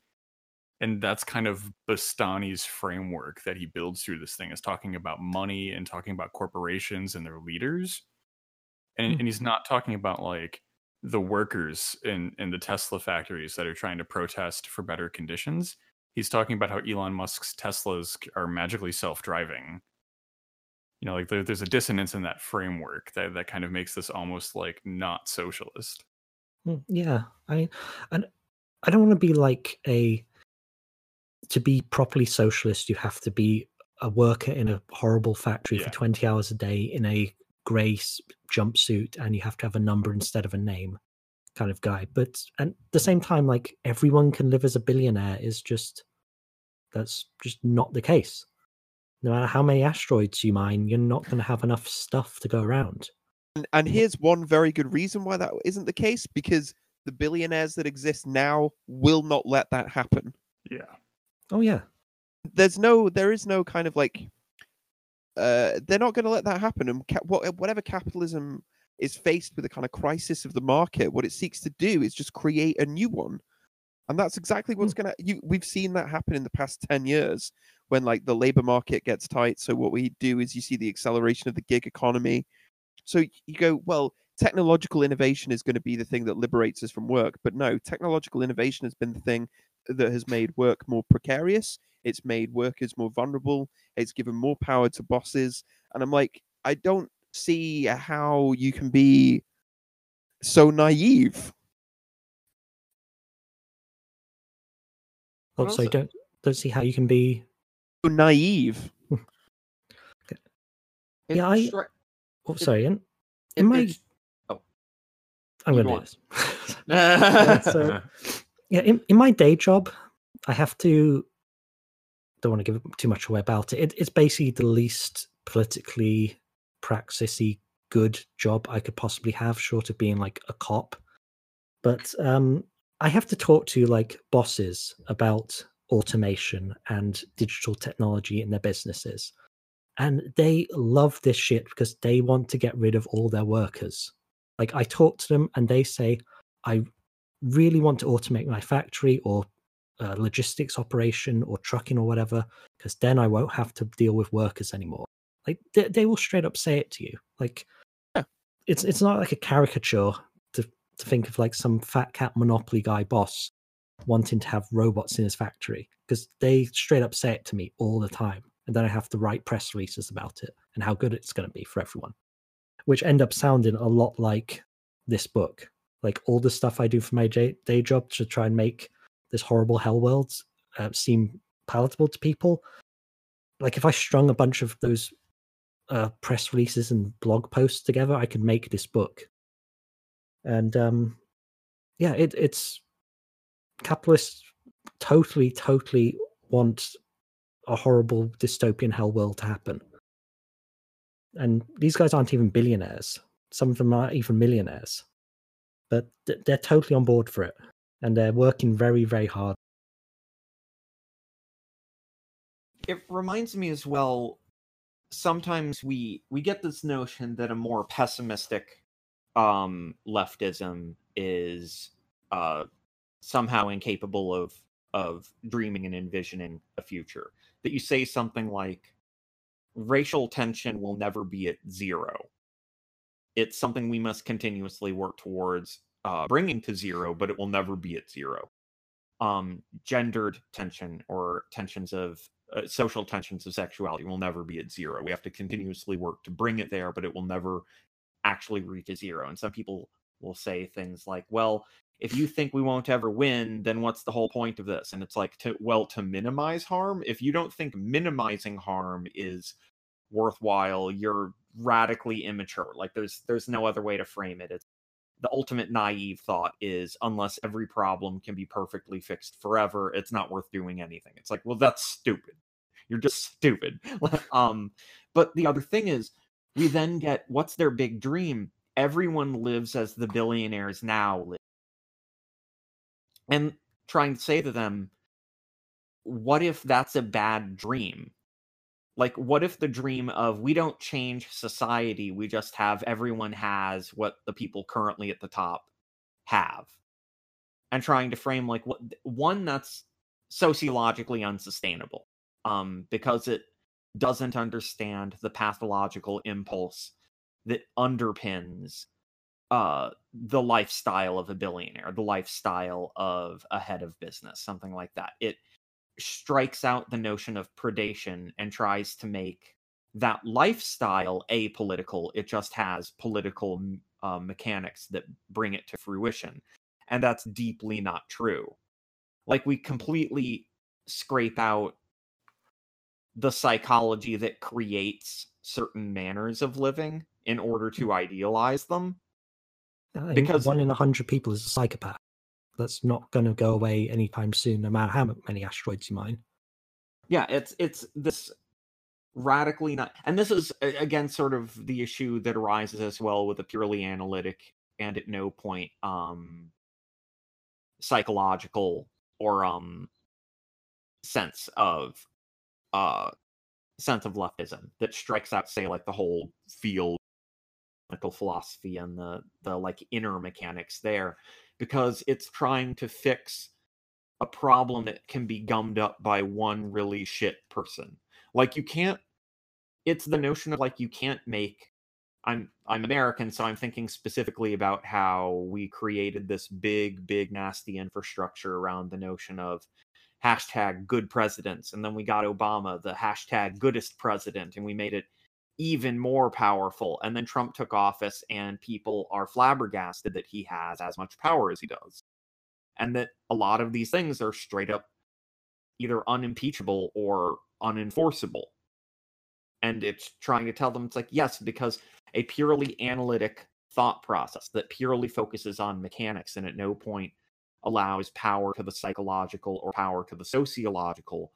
and that's kind of Bastani's framework that he builds through this thing is talking about money and talking about corporations and their leaders and, Hmm. and he's not talking about like the workers in in the Tesla factories that are trying to protest for better conditions he's talking about how Elon Musk's Teslas are magically self-driving you know like there, there's a dissonance in that framework that that kind of makes this almost like not socialist Mm, yeah. I, and I don't want to be like a, to be properly socialist, you have to be a worker in a horrible factory Yeah. for 20 hours a day in a grey jumpsuit and you have to have a number instead of a name kind of guy but at the same time like everyone can live as a billionaire is just that's just not the case no matter how many asteroids you mine you're not going to have enough stuff to go around And, and here's one very good reason why that isn't the case because the billionaires that exist now will not let that happen. yeah oh yeah There's no, there is no kind of like, uh, they're not going to let that happen. And ca- what, whatever capitalism is faced with a kind of crisis of the market, what it seeks to do is just create a new one. And that's exactly what's going to, you, we've seen that happen in the past 10 years when like the labor market gets tight. So what we do is you see the acceleration of the gig economy. So you go, well, technological innovation is going to be the thing that liberates us from work. But no, technological innovation has been the thing that has made work more precarious. It's made workers more vulnerable. It's given more power to bosses. And I'm like, I don't see how you can be so naive. oh Well, so don't don't see how you can be So naive. Hmm. It Yeah, I- oh sorry in, in my it's- i'm going to do this so yeah in, in my day job i have to don't want to give too much away about it. it it's basically the least politically praxisy good job i could possibly have short of being like a cop. But um i have to talk to like bosses about automation and digital technology in their businesses. And they love this shit because they want to get rid of all their workers. Like i talk to them and they say i really want to automate my factory or uh, logistics operation or trucking or whatever because then i won't have to deal with workers anymore. Like they, they will straight up say it to you. Like Yeah. it's it's not like a caricature to to think of like some fat cat monopoly guy boss wanting to have robots in his factory because they straight up say it to me all the time and then i have to write press releases about it and how good it's going to be for everyone which end up sounding a lot like this book like all the stuff i do for my day, day job to try and make this horrible hell world uh, seem palatable to people like if I strung a bunch of those uh, press releases and blog posts together, I could make this book. And um, yeah, it, it's capitalists totally, totally want a horrible dystopian hell world to happen. And these guys aren't even billionaires. Some of them aren't even millionaires, but they're totally on board for it, and they're working very, very hard. It reminds me as well. Sometimes we we get this notion that a more pessimistic um, leftism is uh, somehow incapable of of dreaming and envisioning a future. That you say something like, racial tension will never be at zero. It's something we must continuously work towards uh, bringing to zero, but it will never be at zero. Um, gendered tension or tensions of uh, social tensions of sexuality will never be at zero. We have to continuously work to bring it there, but it will never actually reach a zero. And some people will say things like, well, if you think we won't ever win, then what's the whole point of this? And it's like, to, well, to minimize harm. If you don't think minimizing harm is worthwhile, you're radically immature. Like there's there's no other way to frame it. It's the ultimate naive thought is unless every problem can be perfectly fixed forever, it's not worth doing anything. It's like, well, that's stupid. You're just stupid. um, but the other thing is, we then get what's their big dream? Everyone lives as the billionaires now live and trying to say to them, what if that's a bad dream? Like, what if the dream of we don't change society, we just have everyone has what the people currently at the top have? And trying to frame, like, what one that's sociologically unsustainable um, because it doesn't understand the pathological impulse that underpins uh, the lifestyle of a billionaire, the lifestyle of a head of business, something like that. It strikes out the notion of predation and tries to make that lifestyle apolitical. It just has political uh, mechanics that bring it to fruition. And that's deeply not true. Like, we completely scrape out the psychology that creates certain manners of living in order to mm. idealize them because one in a hundred people is a psychopath. That's not going to go away anytime soon, no matter how many asteroids you mine. Yeah, it's it's this radically not, and this is again sort of the issue that arises as well with a purely analytic and at no point um psychological or um sense of uh sense of leftism that strikes out say like the whole field philosophy and the the like inner mechanics there because it's trying to fix a problem that can be gummed up by one really shit person. Like you can't it's the notion of like you can't make i'm i'm american so i'm thinking specifically about how we created this big big nasty infrastructure around the notion of hashtag good presidents and then we got obama the hashtag goodest president and we made it even more powerful. And then Trump took office, and people are flabbergasted that he has as much power as he does. And that a lot of these things are straight up either unimpeachable or unenforceable. And it's trying to tell them it's like, yes, because a purely analytic thought process that purely focuses on mechanics and at no point allows power to the psychological or power to the sociological,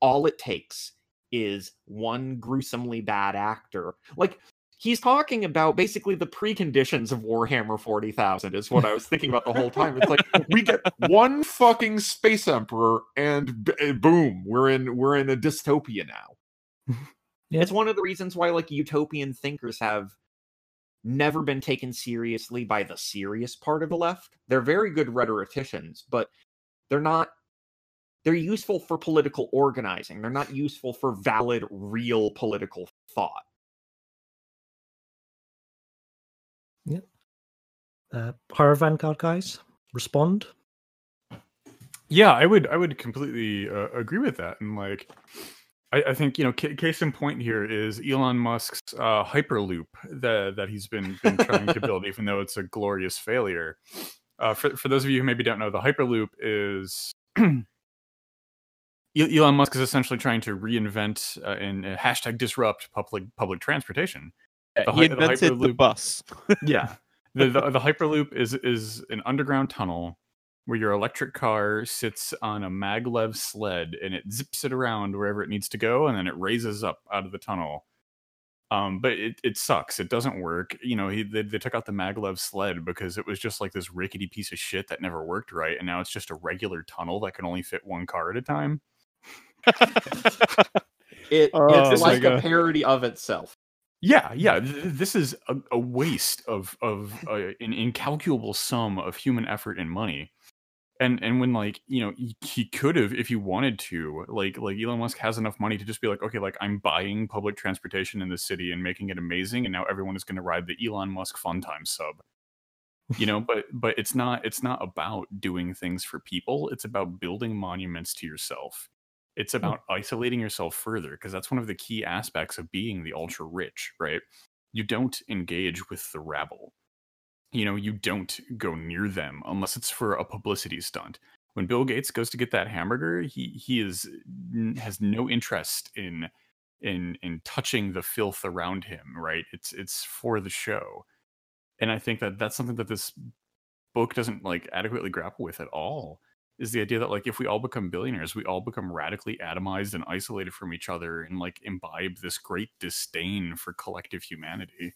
all it takes is one gruesomely bad actor. Like he's talking about basically the preconditions of Warhammer 40,000 is what I was thinking about the whole time. It's like we get one fucking space emperor and b- eh, boom, we're in we're in a dystopia now. yeah. It's one of the reasons why like utopian thinkers have never been taken seriously by the serious part of the left. They're very good rhetoricians, but they're not they're useful for political organizing. They're not useful for valid, real political thought. Yeah. Uh, horror Vanguard guys, respond. Yeah, I would. I would completely uh, agree with that. And like, I, I think you know, c- case in point here is Elon Musk's uh, Hyperloop that that he's been been trying to build, even though it's a glorious failure. Uh, for for those of you who maybe don't know, the Hyperloop is Elon Musk is essentially trying to reinvent uh, and uh, hashtag disrupt public public transportation. The he the invented the Hyperloop- bus. yeah. The, the the hyperloop is is an underground tunnel where your electric car sits on a maglev sled and it zips it around wherever it needs to go and then it raises up out of the tunnel. Um but it, it sucks. It doesn't work. You know he they, they took out the maglev sled because it was just like this rickety piece of shit that never worked right and now it's just a regular tunnel that can only fit one car at a time It, Oh it's like a parody of itself. Yeah, yeah. th- this is a, a waste of of uh, an incalculable sum of human effort and money. And and when like you know he, he could have if he wanted to like like Elon Musk has enough money to just be like okay like I'm buying public transportation in the city and making it amazing and now everyone is going to ride the Elon Musk Fun Time sub. You know, but but it's not it's not about doing things for people. It's about building monuments to yourself. It's oh. about isolating yourself further because that's one of the key aspects of being the ultra rich, right? You don't engage with the rabble. You know, you don't go near them unless it's for a publicity stunt. When Bill Gates goes to get that hamburger, he he is has no interest in in in touching the filth around him, right? It's it's for the show. And I think that that's something that this book doesn't like adequately grapple with at all is the idea that like if we all become billionaires we all become radically atomized and isolated from each other and like imbibe this great disdain for collective humanity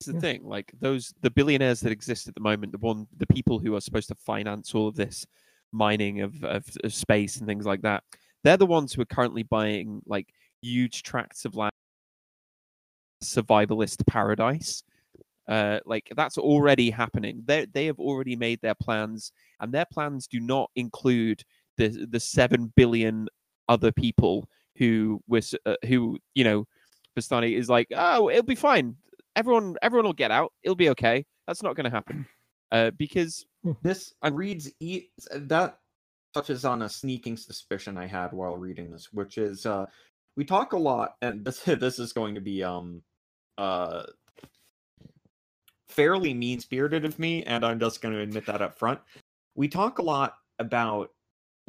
It's the Yeah. thing, like those the billionaires that exist at the moment, the one the people who are supposed to finance all of this mining of, of, of space and things like that, they're the ones who are currently buying like huge tracts of land survivalist paradise. Uh, like that's already happening. They they have already made their plans, and their plans do not include the the seven billion other people who was uh, who you know, Bastani is like, oh, it'll be fine. Everyone everyone will get out. It'll be okay. That's not going to happen, uh, because This reads e- that touches on a sneaking suspicion I had while reading this, which is uh we talk a lot, and this this is going to be um uh fairly mean spirited of me, and I'm just going to admit that up front. We talk a lot about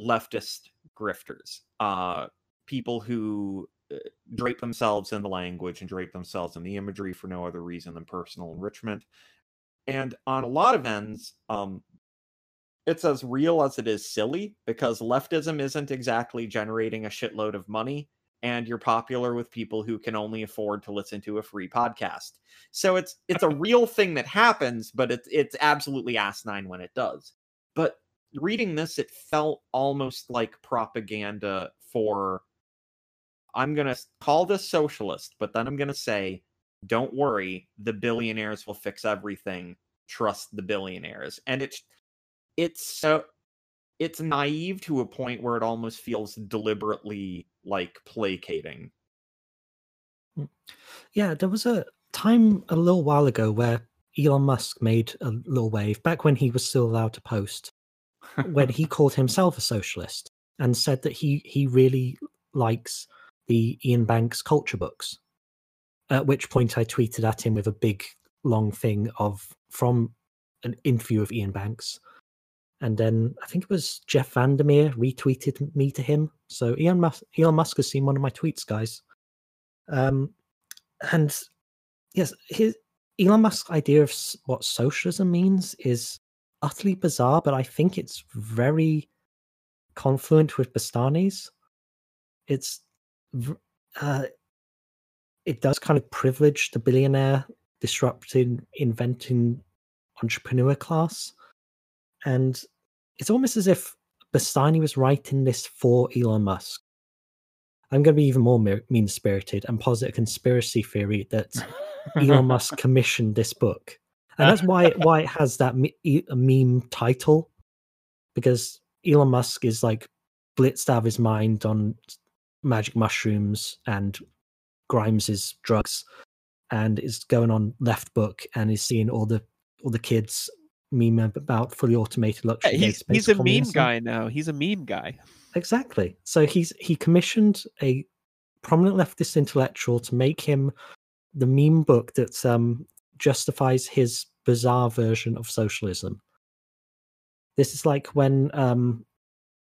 leftist grifters, uh, people who uh, drape themselves in the language and drape themselves in the imagery for no other reason than personal enrichment. And on a lot of ends, um, it's as real as it is silly because leftism isn't exactly generating a shitload of money and you're popular with people who can only afford to listen to a free podcast. So it's it's a real thing that happens, but it's it's absolutely asinine when it does. But reading this, it felt almost like propaganda for I'm gonna call this socialist, but then I'm gonna say, don't worry, the billionaires will fix everything. Trust the billionaires. And it's it's so it's naive to a point where it almost feels deliberately like placating. Mm. Yeah, there was a time a little while ago where Elon Musk made a little wave back when he was still allowed to post, when he called himself a socialist and said that he he really likes the Iain Banks culture books. At which point I tweeted at him with a big long thing of from an interview of Iain Banks. And then I think it was Jeff VanderMeer retweeted me to him. So Elon Musk, Elon Musk has seen one of my tweets, guys. Um, and yes, his Elon Musk's idea of what socialism means is utterly bizarre, but I think it's very confluent with Bastani's. It's uh, it does kind of privilege the billionaire, disrupting, inventing entrepreneur class, and it's almost as if Bastani was writing this for Elon Musk. I'm going to be even more mean spirited and posit a conspiracy theory that Elon Musk commissioned this book, and that's why why it has that me- meme title, because Elon Musk is like blitzed out of his mind on magic mushrooms and Grimes's drugs, and is going on left book and is seeing all the all the kids meme about fully automated Yeah, luxury. he's database he's a meme guy now. He's a meme guy. Exactly. So he's he commissioned a prominent leftist intellectual to make him the meme book that um, justifies his bizarre version of socialism. This is like when um,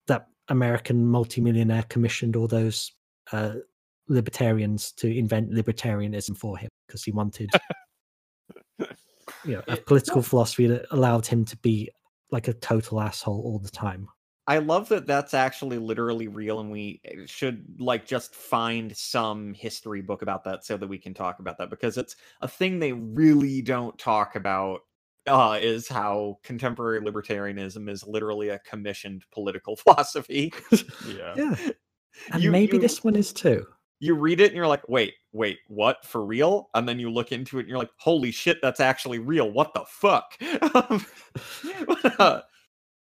that American multimillionaire commissioned all those uh, libertarians to invent libertarianism for him because he wanted you know a political philosophy that allowed him to be like a total asshole all the time. I love that that's actually literally real, and we eh, should like just find some history book about that so that we can talk about that because it's a thing they really don't talk about. Uh, is how contemporary libertarianism is literally a commissioned political philosophy. Yeah. Yeah, and You- maybe you- this one is too. You read it and you're like, wait, wait, what? For real? And then you look into it and you're like, holy shit, that's actually real. What the fuck? Uh,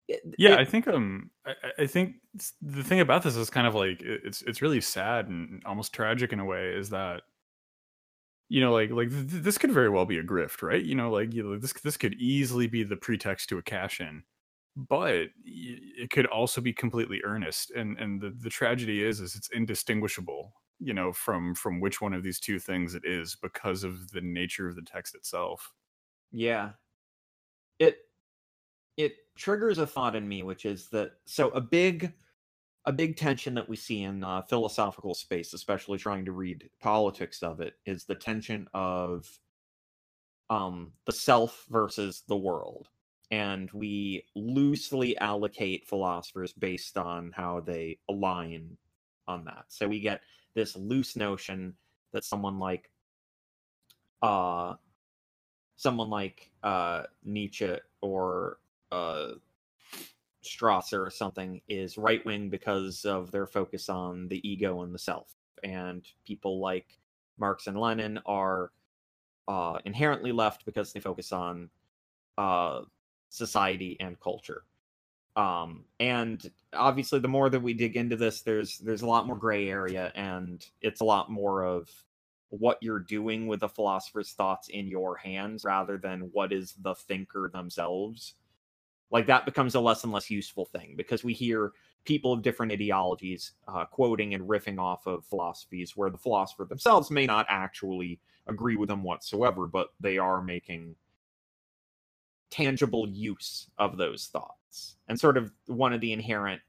it- yeah it- i think um I, I- I think the thing about this is kind of like it's it's really sad and almost tragic in a way is that you know like like th- th- this could very well be a grift right you know like you know, this this could easily be the pretext to a cash in but it could also be completely earnest and and the, the tragedy is is it's indistinguishable you know from from which one of these two things it is because of the nature of the text itself Yeah. It it triggers a thought in me, which is that so a big a big tension that we see in uh, philosophical space, especially trying to read politics of it, is the tension of um the self versus the world. And we loosely allocate philosophers based on how they align on that. So we get this loose notion that someone like uh someone like uh Nietzsche or uh Strasser or something is right wing because of their focus on the ego and the self. And people like Marx and Lenin are uh inherently left because they focus on uh society and culture. Um and obviously the more that we dig into this there's there's a lot more gray area and it's a lot more of what you're doing with the philosopher's thoughts in your hands rather than what is the thinker themselves. Like that becomes a less and less useful thing because we hear people of different ideologies uh, quoting and riffing off of philosophies where the philosopher themselves may not actually agree with them whatsoever but they are making tangible use of those thoughts and sort of one of the inherent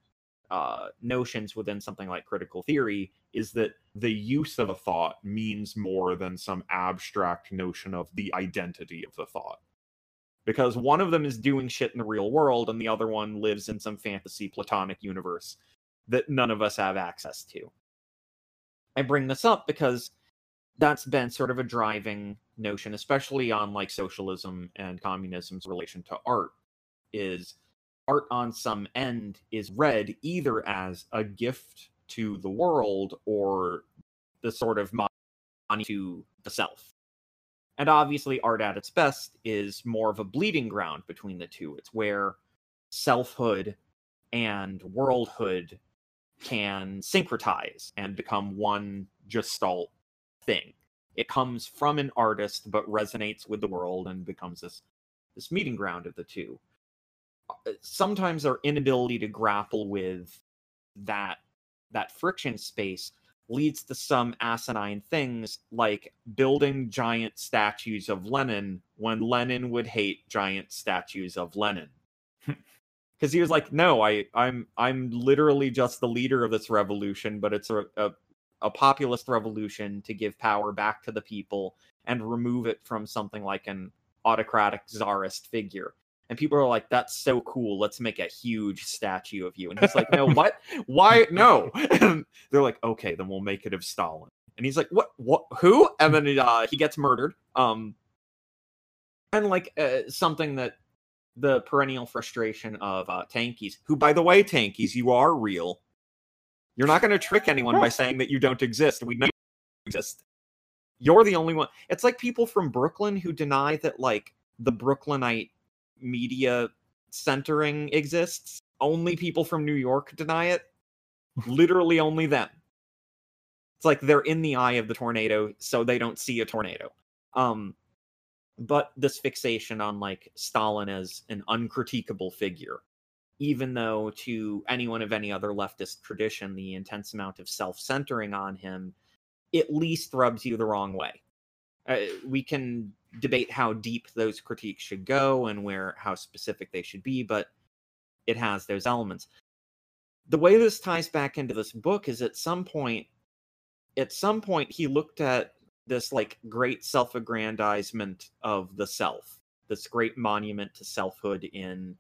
uh, notions within something like critical theory is that the use of a thought means more than some abstract notion of the identity of the thought. Because one of them is doing shit in the real world, and the other one lives in some fantasy platonic universe that none of us have access to. I bring this up because that's been sort of a driving notion, especially on like socialism and communism's relation to art, is art on some end is read either as a gift to the world or the sort of money to the self. And obviously, art at its best is more of a bleeding ground between the two. It's where selfhood and worldhood can syncretize and become one gestalt thing. It comes from an artist but resonates with the world and becomes this this meeting ground of the two. Uh, Sometimes our inability to grapple with that that friction space leads to some asinine things like building giant statues of Lenin when Lenin would hate giant statues of Lenin. Because he was like, "No, I, I'm, I'm literally just the leader of this revolution, but it's a, a, a populist revolution to give power back to the people and remove it from something like an autocratic czarist figure." And people are like, "That's so cool! Let's make a huge statue of you." And he's like, "No, what? Why? No!" And they're like, "Okay, then we'll make it of Stalin." And he's like, "What? What? Who?" And then uh, he gets murdered. Um, and like uh, something that the perennial frustration of uh, tankies, who, by the way, tankies, you are real. You're not going to trick anyone by saying that you don't exist. We know you exist. You're the only one. It's like people from Brooklyn who deny that like the Brooklynite media centering exists. Only people from New York deny it. Literally only them. It's like they're in the eye of the tornado, so they don't see a tornado. Um, but this fixation on like Stalin as an uncritiquable figure, even though to anyone of any other leftist tradition, the intense amount of self centering on him at least rubs you the wrong way. Uh, we can debate how deep those critiques should go and where how specific they should be, but it has those elements. the way this ties back into this book is at some point at some point he looked at this like great self-aggrandizement of the self this great monument to selfhood in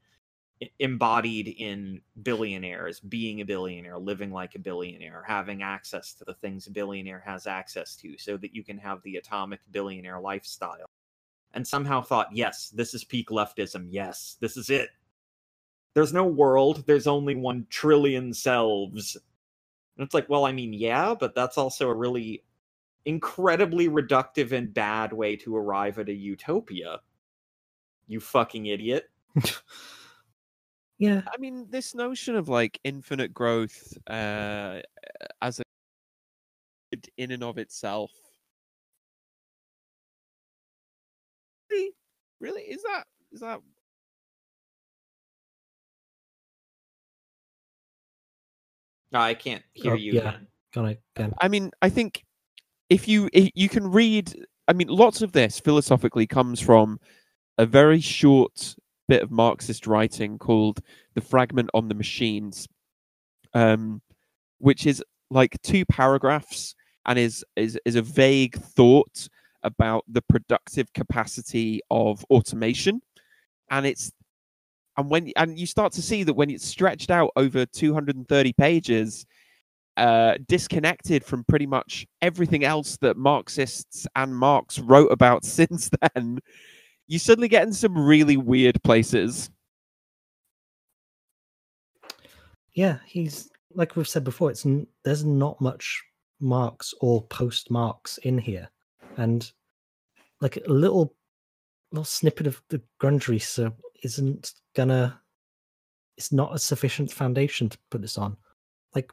embodied in billionaires being a billionaire living like a billionaire having access to the things a billionaire has access to so that you can have the atomic billionaire lifestyle and somehow thought yes this is peak leftism. Yes this is it. There's no world. There's only one trillion selves. And it's like well i mean yeah but that's also a really incredibly reductive and bad way to arrive at a utopia. You fucking idiot. Yeah, I mean, this notion of like infinite growth uh, as a in and of itself. Really, really, is that is that? No, i can't hear Oh, you yeah. again. gonna again. I mean, I think if you if you can read, I mean, lots of this philosophically comes from a very short bit of Marxist writing called "The Fragment on the Machines," um, which is like two paragraphs and is is is a vague thought about the productive capacity of automation, and it's and when and you start to see that when it's stretched out over 230 pages uh, disconnected from pretty much everything else that Marxists and Marx wrote about since then, you suddenly get in some really weird places. Yeah, he's like we've said before. It's there's not much Marx or post Marx in here, and like a little little snippet of the Grundrisse isn't gonna. It's not a sufficient foundation to put this on. Like,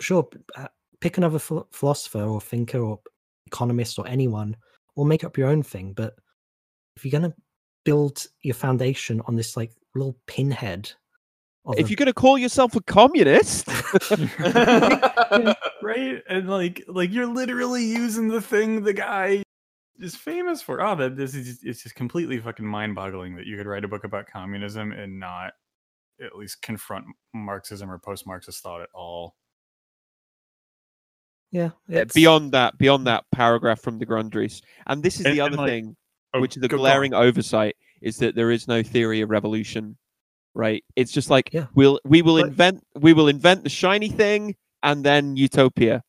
sure, uh, pick another philosopher or thinker or economist or anyone, or make up your own thing. But if you're gonna build your foundation on this like little pinhead, If a- you're going to call yourself a communist, right and like like you're literally using the thing the guy is famous for oh that this is just, it's just completely fucking mind-boggling that you could write a book about communism and not at least confront marxism or post-marxist thought at all yeah, Yeah, beyond that, beyond that paragraph from the Grundrisse, and this is And- the other like, thing, Oh, which is the go- go on. glaring oversight, is that there is no theory of revolution. Right? It's just like Yeah. we'll we will But- invent we will invent the shiny thing and then utopia.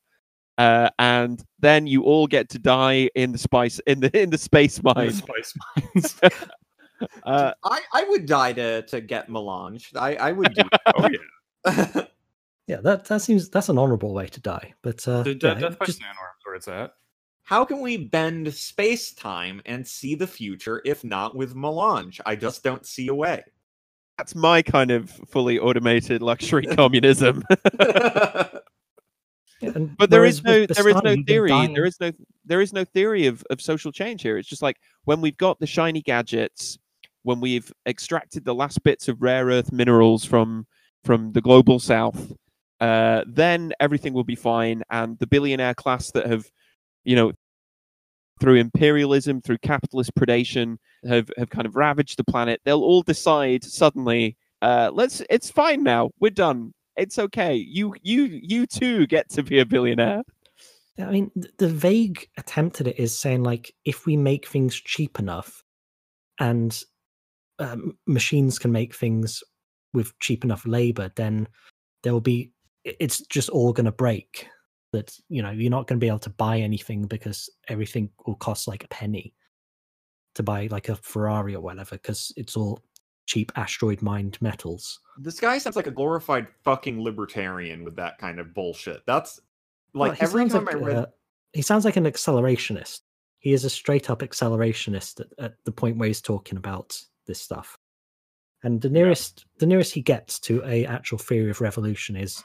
Uh, and then you all get to die in the spice in the in the space The mine. spice mines Uh, I, I would die to to get melange i i would do oh yeah that. Yeah, that that seems that's an honourable way to die. But uh, the yeah, death, death by just- sandworms where it's at how can we bend space time and see the future if not with melange i just don't see a way that's my kind of fully automated luxury communism. yeah, and but there whereas is no with there is no theory there is no there is no theory of, of social change here. It's just like when we've got the shiny gadgets when we've extracted the last bits of rare earth minerals from from the global south uh, then everything will be fine. And the billionaire class that have you know through imperialism through capitalist predation have have kind of ravaged the planet they'll all decide suddenly uh, let's it's fine now we're done it's okay you you you too get to be a billionaire I mean, the vague attempt at it is saying like, if we make things cheap enough, and um, machines can make things with cheap enough labor, then there will be. It's just all going to break. That you know, you're not going to be able to buy anything because everything will cost like a penny to buy like a Ferrari or whatever because it's all cheap asteroid mined metals. this guy sounds like a glorified fucking libertarian with that kind of bullshit that's like he every time like, i read uh, he sounds like an accelerationist. He is a straight up accelerationist at, at the point where he's talking about this stuff. And the nearest the nearest he gets to a actual theory of revolution is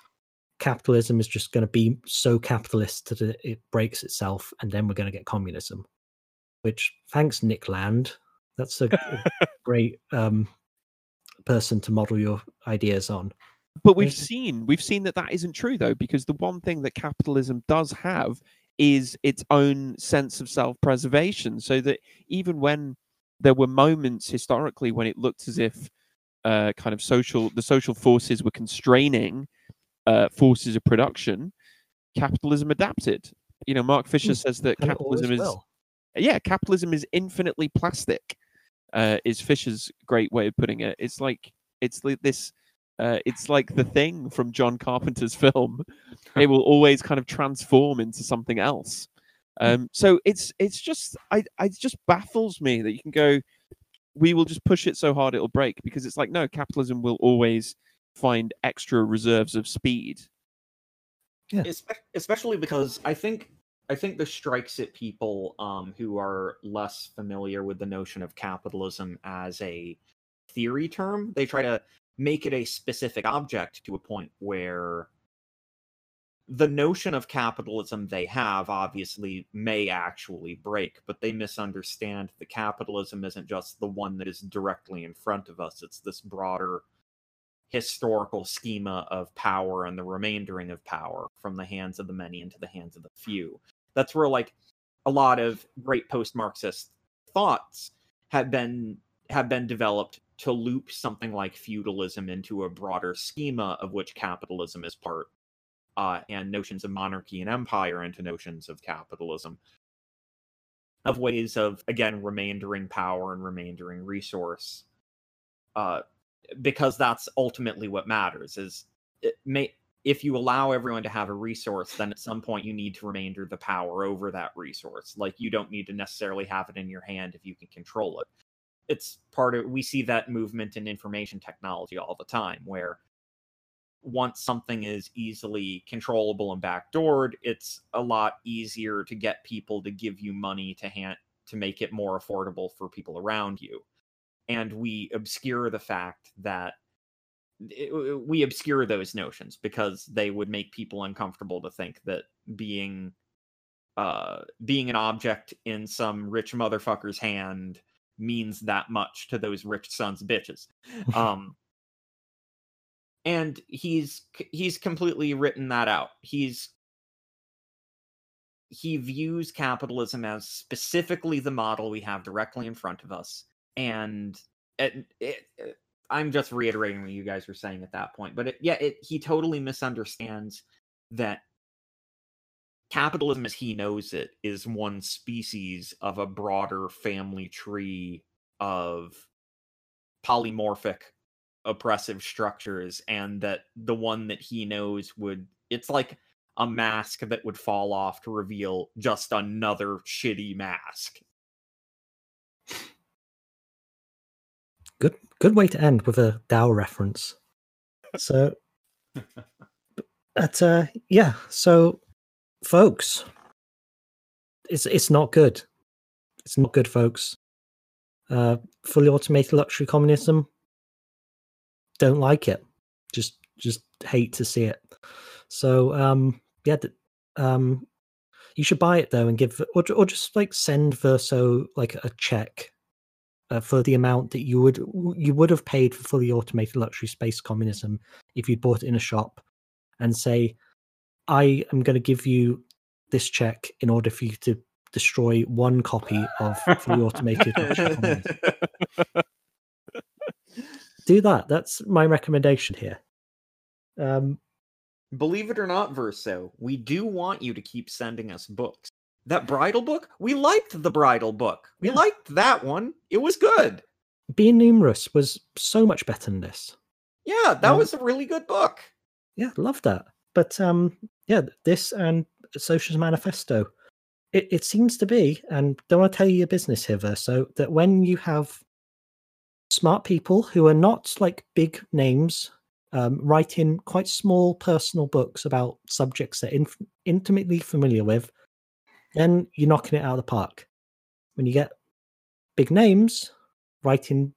capitalism is just going to be so capitalist that it, breaks itself, and then we're going to get communism. Which, thanks, Nick Land. That's a, a great um, person to model your ideas on. but we've seen we've seen that that isn't true though because the one thing that capitalism does have is its own sense of self-preservation so that even when there were moments historically when it looked as if uh, kind of social the social forces were constraining uh, forces of production, capitalism adapted. You know, Mark Fisher Mm, says that And capitalism is will. yeah, capitalism is infinitely plastic. Uh, is Fisher's great way of putting it. It's like it's like this. Uh, it's like the thing from John Carpenter's film. it will always kind of transform into something else. Um, so it's it's just I, I it just baffles me that you can go. We will just push it so hard it'll break because it's like no capitalism will always find extra reserves of speed. Yeah. Especially because I think I think this strikes at people um, who are less familiar with the notion of capitalism as a theory term. They try to make it a specific object to a point where the notion of capitalism they have obviously may actually break, but they misunderstand that capitalism isn't just the one that is directly in front of us. It's this broader historical schema of power and the remaindering of power from the hands of the many into the hands of the few. That's where like a lot of great post-Marxist thoughts have been have been developed to loop something like feudalism into a broader schema of which capitalism is part, uh, and notions of monarchy and empire into notions of capitalism, of ways of again remaindering power and remaindering resource, uh, because that's ultimately what matters. Is may if you allow everyone to have a resource, then at some point you need to remainder the power over that resource. Like you don't need to necessarily have it in your hand if you can control it it's part of we see that movement in information technology all the time where once something is easily controllable and backdoored it's a lot easier to get people to give you money to hand to make it more affordable for people around you and we obscure the fact that it- we obscure those notions because they would make people uncomfortable to think that being uh being an object in some rich motherfucker's hand means that much to those rich sons of bitches. Um and he's he's completely written that out. He's he views capitalism as specifically the model we have directly in front of us and it, it, it- I'm just reiterating what you guys were saying at that point, but yeah, he totally misunderstands that capitalism as he knows it is one species of a broader family tree of polymorphic oppressive structures and that the one that he knows would it's like a mask that would fall off to reveal just another shitty mask Good good way to end with a Dow reference. So but uh yeah, so folks it's it's not good. It's not good, folks. Uh fully automated luxury communism don't like it. Just just hate to see it. So um yeah, um you should buy it though and give or, or just like send Verso like a check uh, for the amount that you would you would have paid for fully automated luxury space communism if you'd bought it in a shop and say i am going to give you this check in order for you to destroy one copy of fully automated luxury communism. Do that. That's my recommendation here. Um believe it or not verso we do want you to keep sending us books that bridal book? We liked the bridal book. We Yeah. liked that one. It was good. Being numerous was so much better than this. Yeah that Um, was a really good book. Yeah love that. But um yeah this and socialist manifesto. It, it seems to be and don't want to tell you your business here Verso, that when you have smart people who are not like big names um, writing quite small personal books about subjects they're inf- intimately familiar with then you're knocking it out of the park when you get big names writing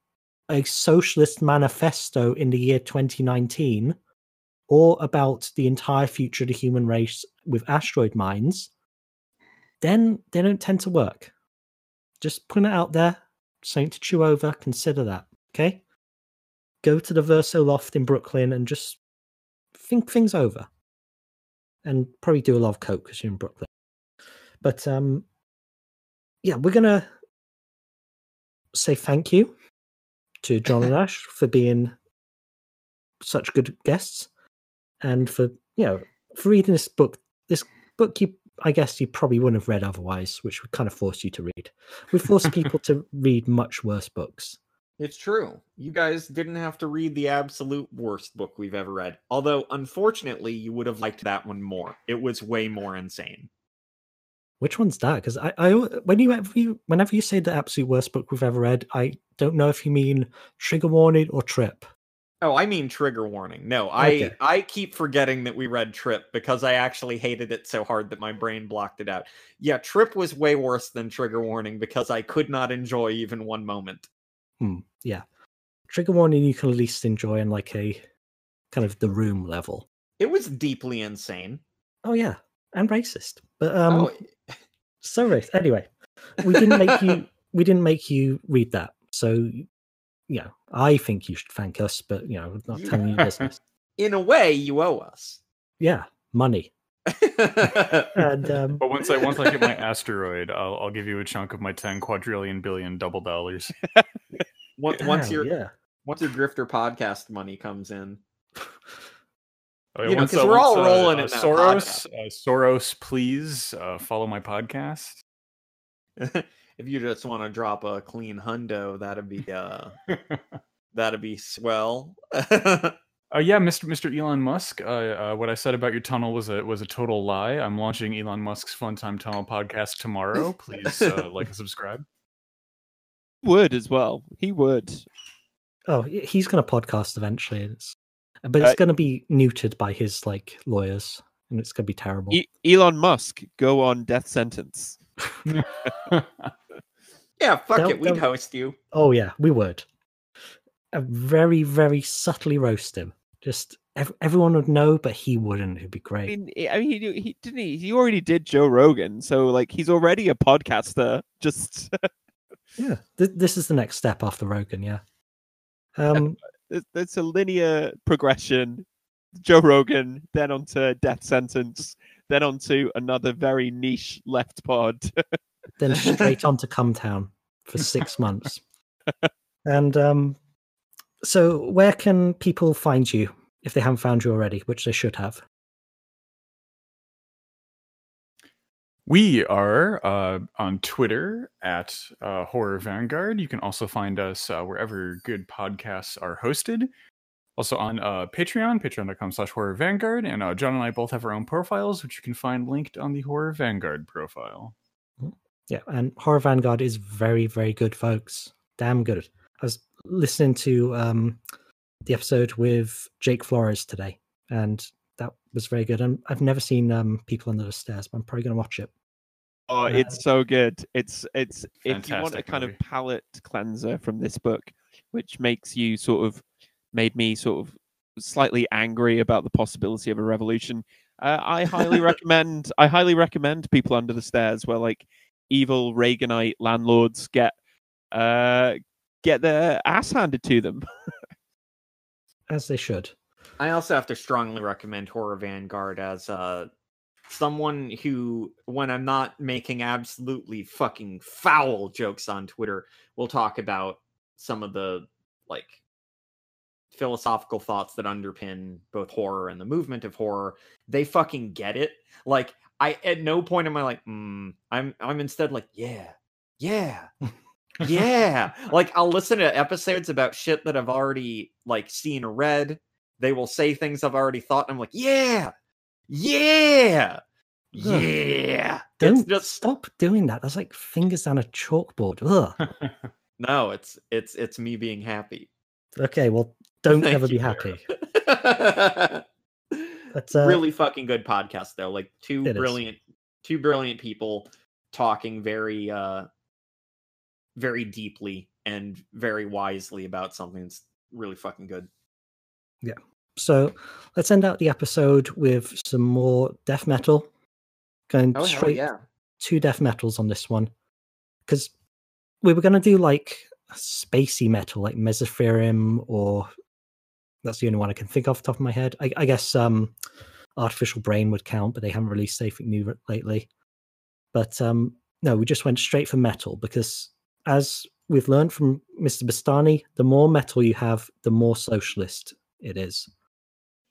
a socialist manifesto in the year 2019 or about the entire future of the human race with asteroid mines, then they don't tend to work. Just putting it out there, something to chew over, consider that. Okay? Go to the Verso Loft in Brooklyn and just think things over. And probably do a lot of coke because you're in Brooklyn. But um yeah, we're gonna say thank you to John and Ash for being such good guests and for you know, for reading this book, this book you I guess you probably wouldn't have read otherwise, which would kind of force you to read. We force people to read much worse books. It's true. You guys didn't have to read the absolute worst book we've ever read. Although, unfortunately, you would have liked that one more. It was way more insane. Which one's that? Because I, I, when you, whenever you, say the absolute worst book we've ever read, I don't know if you mean Trigger Warning or Trip. Oh, I mean trigger warning. No, I Okay. I keep forgetting that we read Trip because I actually hated it so hard that my brain blocked it out. Yeah, Trip was way worse than trigger warning because I could not enjoy even one moment. Hmm, yeah. Trigger Warning you can at least enjoy on like a kind of the room level. It was deeply insane. Oh yeah, and racist. But um, oh, so racist. Anyway, we didn't make you. We didn't make you read that. So, yeah, I think you should thank us, but you know, not telling you business. in a way, you owe us. Yeah, money. And um, But once I once I get my asteroid, I'll I'll give you a chunk of my ten quadrillion billion double dollars. once, once hell your yeah, once your Grifter podcast money comes in, Oh, You know, once, 'cause we're all once, rolling in that Soros, uh, Soros, please uh, follow my podcast. if you just want to drop a clean hundo, that'd be uh that'd be swell. Uh, yeah, Mr. Mr. Elon Musk. Uh, uh, what I said about your tunnel was a was a total lie. I'm launching Elon Musk's Fun Time Tunnel podcast tomorrow. Please uh, like and subscribe. Would as well. He would. oh, he's going to podcast eventually. It's, but it's Uh, going to be neutered by his like lawyers, and it's going to be terrible. E- Elon Musk go on death sentence. yeah, fuck Don't- it, we'd don't- host you. Oh yeah, we would. Uh, very, very subtly roast him. Just ev- everyone would know, but he wouldn't. It'd be I great. mean, I mean, he, he didn't. He, he already did Joe Rogan, so like he's already a podcaster. Just Yeah, th- this is the next step after Rogan. Yeah. Um, it's, a linear progression. Joe Rogan, then onto death sentence, then onto another very niche left pod. then straight on to Come Town for six months. And um, so, where can people find you if they haven't found you already, which they should have? We are uh, on Twitter at uh, Horror Vanguard. You can also find us uh, wherever good podcasts are hosted. Also on uh, Patreon, patreon.com slash horror vanguard. And uh, John and I both have our own profiles, which you can find linked on the Horror Vanguard profile. Yeah, and Horror Vanguard is very, very good, folks. Damn good. I was listening to um, the episode with Jake Flores today, and that was very good. And I've never seen um, People Under the Stairs, but I'm probably going to watch it. Oh, Uh, it's so good. It's it's if you want a kind movie. of palate cleanser from this book, which makes you sort of made me sort of slightly angry about the possibility of a revolution. Uh, I highly recommend. I highly recommend People Under the Stairs, where like evil Reaganite landlords get uh get their ass handed to them. As they should. I also have to strongly recommend Horror Vanguard as uh someone who when I'm not making absolutely fucking foul jokes on Twitter will talk about some of the like philosophical thoughts that underpin both horror and the movement of horror. They fucking get it. Like I at no point am I like, mm, I'm I'm instead like, yeah, yeah, yeah. like I'll listen to episodes about shit that I've already like seen or read. They will say things I've already thought, and I'm like, yeah, yeah, yeah. Don't just stop doing that. That's like fingers on a chalkboard. No, it's it's it's me being happy. Okay, well, don't Thank ever be happy. But uh, really fucking good podcast though. Like two It is. brilliant, two brilliant people talking very, uh very deeply and very wisely about something that's really fucking good. So let's end out the episode with some more death metal. Going Oh straight yeah! two death metals on this one. Because we were going to do like spacey metal, like Mesotherium, or that's the only one I can think of off the top of my head. I, I guess um, Artificial Brain would count, but they haven't released anything new lately. But um, no, we just went straight for metal because, as we've learned from Mr. Bastani, the more metal you have, the more socialist it is.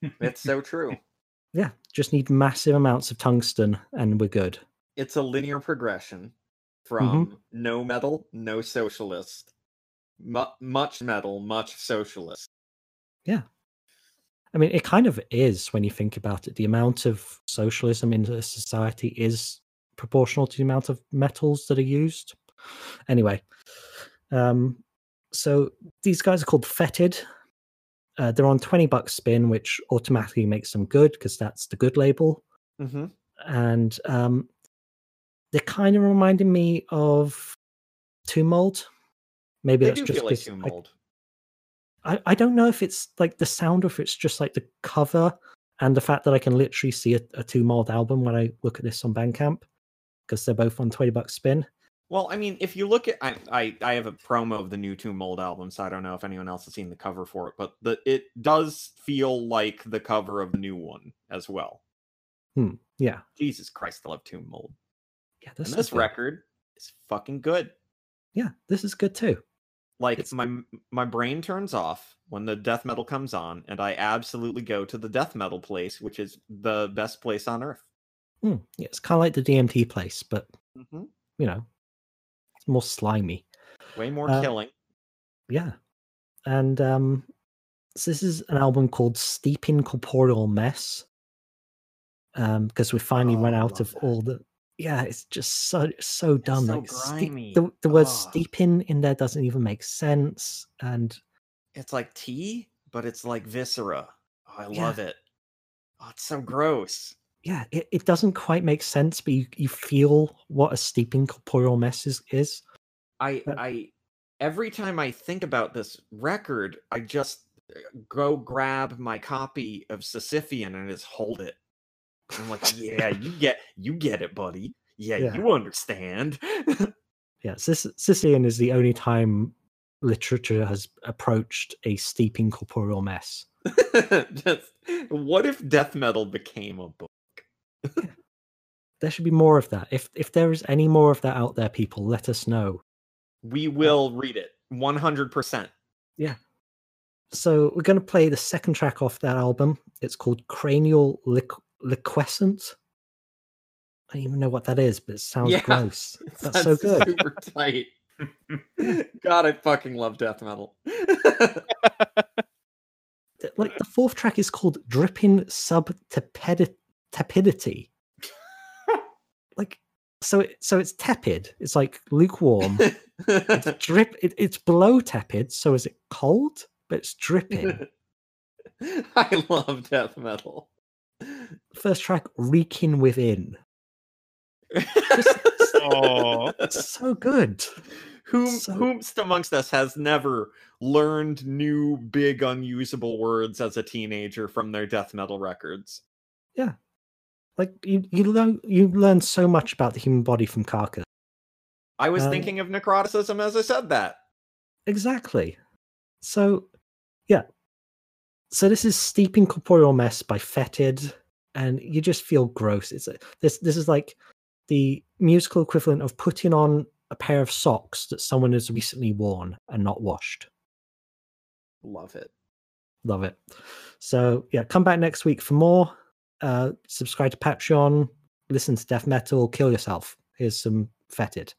It's so true. Yeah, just need massive amounts of tungsten and we're good. It's a linear progression from no metal, no socialist, mu- much metal, much socialist. Yeah. I mean, it kind of is when you think about it. The amount of socialism in a society is proportional to the amount of metals that are used. Anyway, um, so these guys are called Fetid. Uh, they're on 20 bucks spin, which automatically makes them good because that's the good label. Mm-hmm. And um, they're kind of reminding me of Tomb Mold. Maybe They that's just like 'cause Tomb I- Mold. I, I don't know if it's like the sound or if it's just like the cover and the fact that I can literally see a, a Tomb Mold album when I look at this on Bandcamp because they're both on 20 bucks spin. Well, I mean, if you look at, I, I, I have a promo of the new Tomb Mold album, so I don't know if anyone else has seen the cover for it, but the it does feel like the cover of the new one as well. Yeah. Jesus Christ, I love Tomb Mold. Yeah. This, this record is fucking good. Yeah. This is good too. Like It's- my my brain turns off when the death metal comes on, and I absolutely go to the death metal place, which is the best place on earth. Hmm, Yeah. It's kind of like the DMT place, but Mm-hmm. you know, more slimy. Way more Uh, killing. Yeah. And um, so this is an album called Steeping Corporeal Mess. Um, because we finally Oh, run out of that. all the yeah, it's just so so dumb. so like the the word Ah. steeping in there doesn't even make sense. And It's like tea, but it's like viscera. Oh, I Yeah. love it. Oh, it's so gross. Yeah, it, it doesn't quite make sense, but you, you feel what a steeping corporeal mess is, is. I But- I every time I think about this record, I just uh, go grab my copy of Sisyphean and just hold it. I'm like, yeah, you get you get it, buddy. Yeah, Yeah. you understand. Yeah, Sis- Sisyphean is the only time literature has approached a steeping corporeal mess. just what if death metal became a book? There should be more of that. If if there is any more of that out there, people, let us know. We will read it 100%. Yeah. So we're going to play the second track off that album. It's called Cranial Liq- Liquescent. I don't even know what that is, but it sounds Yeah. gross. That's so good. Super tight. God, I fucking love death metal. Like the fourth track is called Dripping Subtepidity. Like so it, so it's tepid. It's like lukewarm. It's drip it, it's below tepid, so is it cold? But it's dripping. I love death metal. First track, Reeking Within. Oh. It's so good. Whom, So- whomst amongst us has never learned new big unusable words as a teenager from their death metal records? Like you, you learn you learn so much about the human body from Carcass. I was Um, thinking of necroticism as I said that. Exactly. So, yeah. So this is Steeping Corporeal Mess by Fetid, and you just feel gross. It's a, this. This is like the musical equivalent of putting on a pair of socks that someone has recently worn and not washed. Love it. Love it. So yeah, come back next week for more. Uh, subscribe to Patreon. Listen to death metal. Kill yourself. Here's some Fetid.